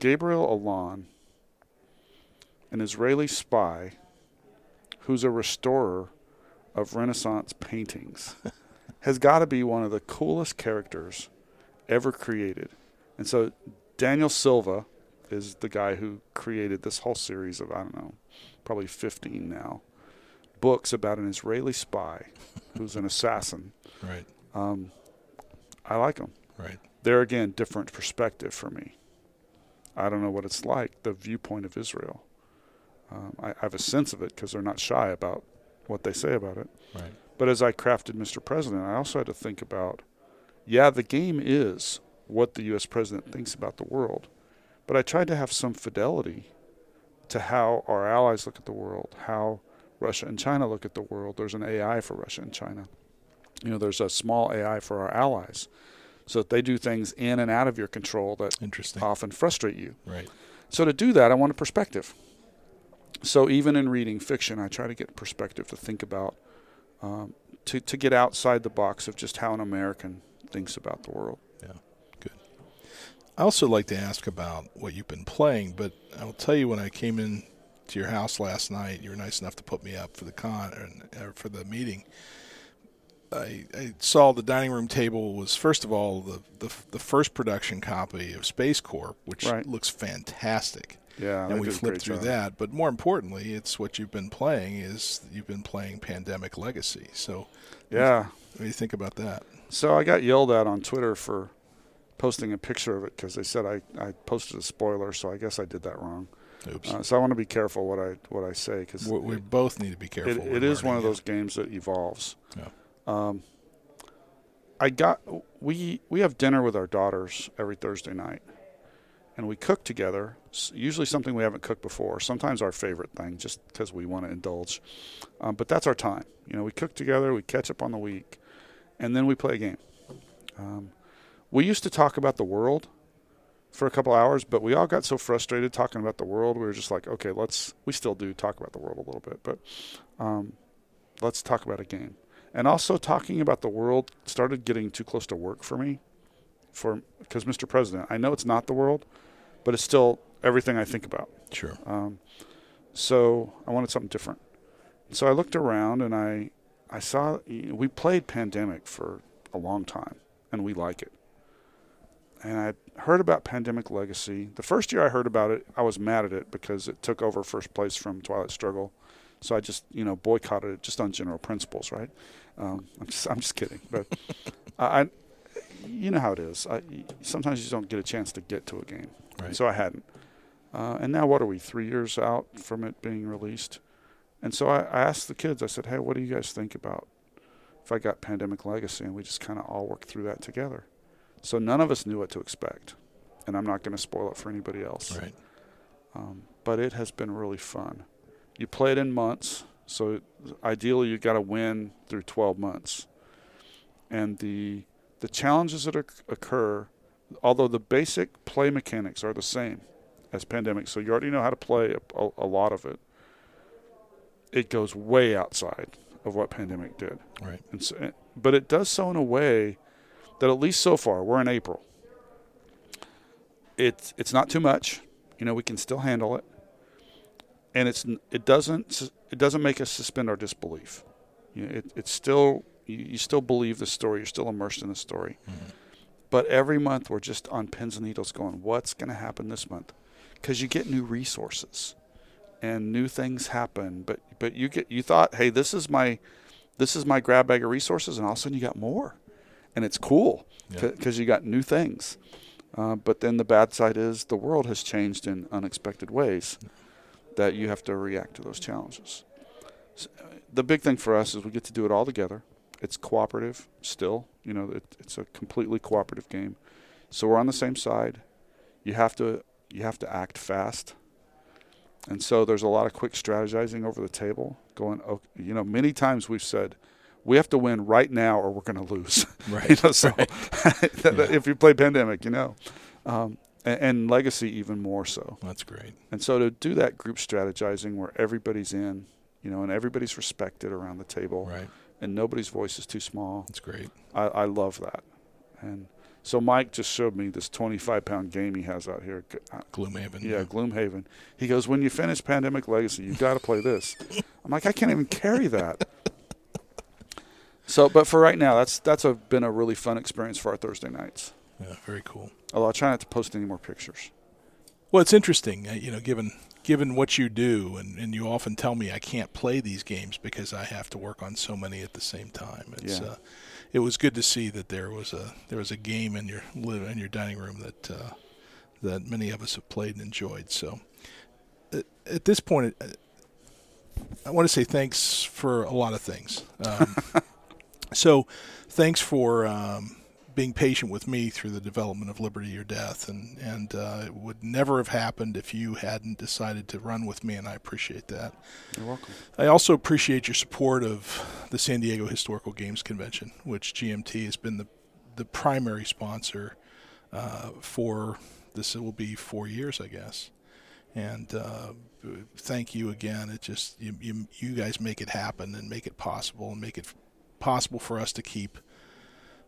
Gabriel Allon, an Israeli spy who's a restorer of Renaissance paintings, (laughs) has got to be one of the coolest characters ever created. And so Daniel Silva is the guy who created this whole series of, I don't know, probably 15 now, books about an Israeli spy who's an assassin. Right. Um, I like them. Right. They're again different perspective for me. I don't know what it's like the viewpoint of Israel. Um, I, I have a sense of it because they're not shy about what they say about it. Right. But as I crafted Mr. President, I also had to think about, yeah, the game is what the U.S. president thinks about the world, but I tried to have some fidelity to how our allies look at the world, how Russia and China look at the world. There's an AI for Russia and China. You know, there's a small AI for our allies, so that they do things in and out of your control that Interesting. often frustrate you. Right. So to do that, I want a perspective. So even in reading fiction, I try to get perspective to think about, um, to to get outside the box of just how an American thinks about the world. I also like to ask about what you've been playing, but I'll tell you when I came in to your house last night, you were nice enough to put me up for the con or, or for the meeting. I, I saw the dining room table was first of all the, the the first production copy of SpaceCorp, which Right. looks fantastic. Yeah, and we flipped through job. that. But more importantly, it's what you've been playing is you've been playing Pandemic Legacy. So Yeah. what do you think about that? So I got yelled at on Twitter for posting a picture of it because they said I, I posted a spoiler. So I guess I did that wrong. Oops. Uh, so I want to be careful what I what I say because we, we both need to be careful. it, it is one of those games that evolves. Yeah. Um, I got we we have dinner with our daughters every Thursday night, and we cook together. Usually something we haven't cooked before. Sometimes our favorite thing, just because we want to indulge. Um, but that's our time. You know, we cook together, we catch up on the week, and then we play a game. Um, we used to talk about the world for a couple hours, but we all got so frustrated talking about the world. We were just like, okay, let's. We still do talk about the world a little bit, but um, let's talk about a game. And also talking about the world started getting too close to work for me. For because Mr. President, I know it's not the world, but it's still everything I think about. Sure. Um, so I wanted something different. So I looked around and I, I saw we played Pandemic for a long time, and we like it. And I heard about Pandemic Legacy. The first year I heard about it, I was mad at it because it took over first place from Twilight Struggle. So I just, you know, boycotted it just on general principles, right? Um, (laughs) I'm just, I'm just kidding, but (laughs) I, I- you know how it is. I, sometimes you just don't get a chance to get to a game, Right. so I hadn't. Uh, and now what are we? Three years out from it being released, and so I, I asked the kids. I said, "Hey, what do you guys think about if I got Pandemic Legacy?" And we just kind of all worked through that together. So none of us knew what to expect, and I'm not going to spoil it for anybody else. Right. Um, but it has been really fun. You play it in months, so ideally you've got to win through 12 months. And the the challenges that occur, although the basic play mechanics are the same as Pandemic, so you already know how to play a, a, a lot of it. It goes way outside of what Pandemic did. Right. And so, eh, but it does so in a way that at least so far, we're in April. It's it's not too much. You know, we can still handle it, and it's it doesn't it doesn't make us suspend our disbelief. You know, it, it's still you, you still believe the story. You're still immersed in the story. Mm-hmm. But every month we're just on pins and needles, going, what's going to happen this month? Because you get new resources, and new things happen. But but you get you thought, hey, this is my this is my grab bag of resources, and all of a sudden you got more, and it's cool Yeah. because you got new things. Uh, but then the bad side is the world has changed in unexpected ways that you have to react to those challenges. S- uh, the big thing for us is we get to do it all together. It's cooperative still. You know, it, it's a completely cooperative game. So we're on the same side. You have to you have to act fast. And so there's a lot of quick strategizing over the table. Going, oh, you know, many times we've said, we have to win right now or we're going to lose. (laughs) Right. you know, so right. (laughs) that- if you play Pandemic, you know, um, and, and Legacy even more so. That's great. And so to do that group strategizing where everybody's in, you know, and everybody's respected around the table, Right. and nobody's voice is too small. That's great. I, I love that. And so Mike just showed me this 25 pound game he has out here. Uh, Gloomhaven. Yeah, Gloomhaven. He goes, when you finish Pandemic Legacy, you've got to play this. (laughs) I'm like, I can't even carry that. So, but for right now, that's that's a, been a really fun experience for our Thursday nights. Yeah. Very cool. Although I try not to post any more pictures. Well, it's interesting, uh, you know, given given what you do, and, and you often tell me I can't play these games because I have to work on so many at the same time. It's, Yeah. uh, it was good to see that there was a there was a game in your live in your dining room that uh, that many of us have played and enjoyed. So, at, at this point, uh, I want to say thanks for a lot of things. Um, (laughs) so, thanks for um, being patient with me through the development of Liberty or Death, and and uh, it would never have happened if you hadn't decided to run with me, and I appreciate that. You're welcome. I also appreciate your support of the San Diego Historical Games Convention, which GMT has been the the primary sponsor uh, for this. It will be four years, I guess. And uh, thank you again. It just you, you you guys make it happen and make it possible and make it possible for us to keep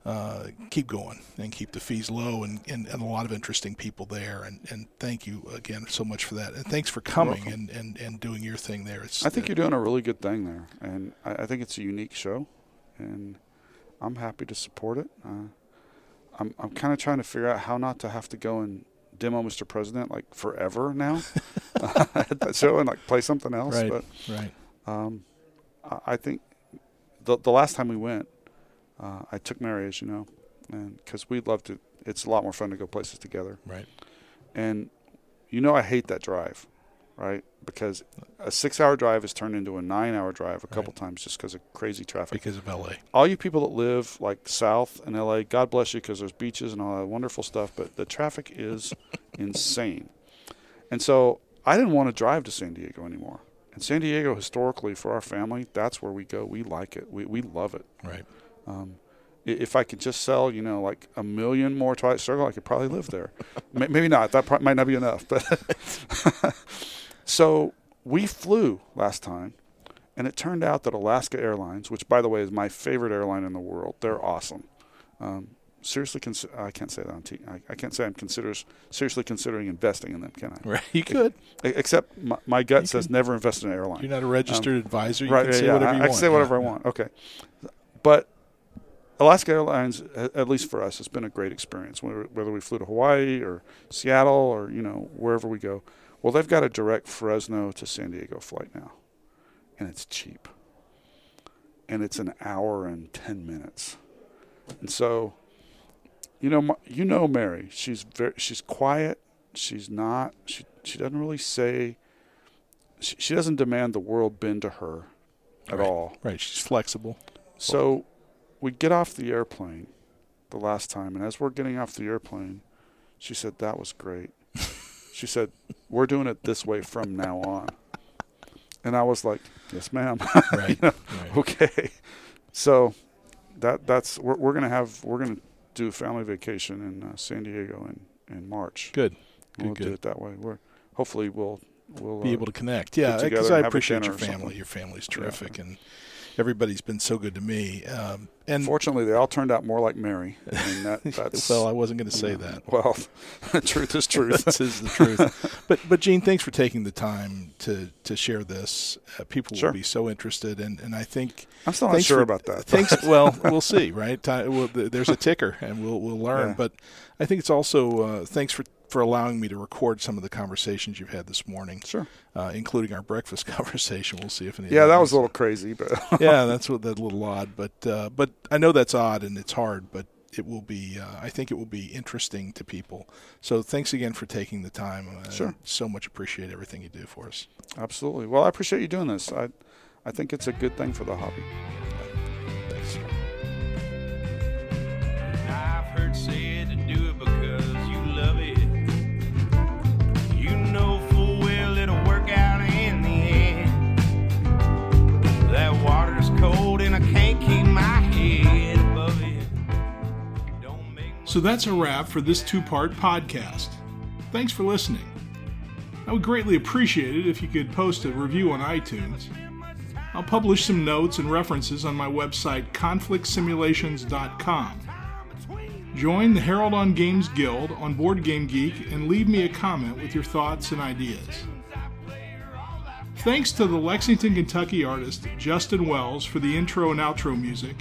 uh, keep going and keep the fees low and, and, and a lot of interesting people there. And, and thank you again so much for that. And thanks for coming and, and, and doing your thing there. It's, I think you're doing a really good thing there, and I, I think it's a unique show, and I'm happy to support it. Uh, I'm I'm kind of trying to figure out how not to have to go and demo Mr. President like forever now (laughs) (laughs) at that show and like play something else. Right. But right. um, I, I think the the last time we went, uh, I took Mary, as you know, and because we'd love to. It's a lot more fun to go places together. Right. And you know, I hate that drive, right? Because a six-hour drive is turned into a nine-hour drive a couple Right. times just because of crazy traffic. Because of LA. all you people that live like south in LA, God bless you because there's beaches and all that wonderful stuff, but the traffic is (laughs) insane. And so I didn't want to drive to San Diego anymore. And San Diego, historically, for our family, that's where we go. We like it. We, we love it. Right. Um, if I could just sell, you know, like a million more Twilight Struggle, I could probably live there. (laughs) Maybe not. That pro- might not be enough. But (laughs) so we flew last time, and it turned out that Alaska Airlines, which by the way is my favorite airline in the world, they're awesome. Um, seriously, cons- I can't say that on T. I, I can't say I'm considers seriously considering investing in them, can I? Right. You could. E- Except my, my gut You says can- never invest in an airline You're not a registered um, advisor. You right, can yeah, say yeah. whatever I, you I want. can say whatever Yeah, I want. Okay, but Alaska Airlines, at least for us, has been a great experience. Whether whether we flew to Hawaii or Seattle or you know wherever we go, well, they've got a direct Fresno to San Diego flight now, and it's cheap. And it's an hour and ten minutes, and so, you know, you know Mary. She's very she's quiet. She's not. She she doesn't really say. She, she doesn't demand the world bend to her, at Right. all. Right. She's flexible. So we get off the airplane the last time, and as we're getting off the airplane, she said, That was great. (laughs) she said, We're doing it this way from now on. And I was like, Yes, ma'am. (laughs) Right. You know, right. okay. So that that's we're, we're gonna have we're gonna do a family vacation in uh, San Diego in, in March. Good. Good. we'll do it that way. We're hopefully we'll we'll Be uh, able to connect. Yeah, because I appreciate your family. Your family's terrific, and everybody's been so good to me. Um, and Fortunately, they all turned out more like Mary. And that, (laughs) that's well, I wasn't going to say that. Well, (laughs) truth is (laughs) truth. this is the truth. But but Gene, thanks for taking the time to to share this. Uh, people Sure. will be so interested, and and I think I'm still not sure for- about that. thanks. well, we'll see, right? Ti- well, th- there's a ticker, and we'll we'll learn. Yeah. But I think it's also uh, thanks for for allowing me to record some of the conversations you've had this morning, Sure. uh, including our breakfast (laughs) conversation. We'll see if any. Yeah, of that was a little crazy, but (laughs) yeah, that's what that little odd, but uh, but I know that's odd and it's hard, but it will be. Uh, I think it will be interesting to people. So thanks again for taking the time. Uh, Sure. So much appreciate everything you do for us. absolutely. Well, I appreciate you doing this. I, I think it's a good thing for the hobby. Thanks. So that's a wrap for this two part podcast. Thanks for listening. I would greatly appreciate it if you could post a review on iTunes. I'll publish some notes and references on my website, conflictsimulations.com. Join the Harold on Games Guild on Board Game Geek and leave me a comment with your thoughts and ideas. Thanks to the Lexington, Kentucky artist Justin Wells for the intro and outro music.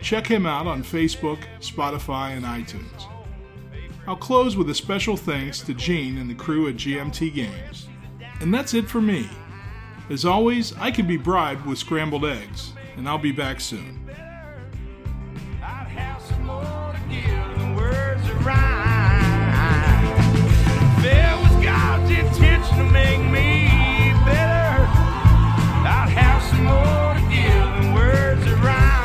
Check him out on Facebook, Spotify, and iTunes. I'll close with a special thanks to Gene and the crew at GMT Games. And that's it for me. As always, I can be bribed with scrambled eggs, and I'll be back soon. more to give than words that rhyme.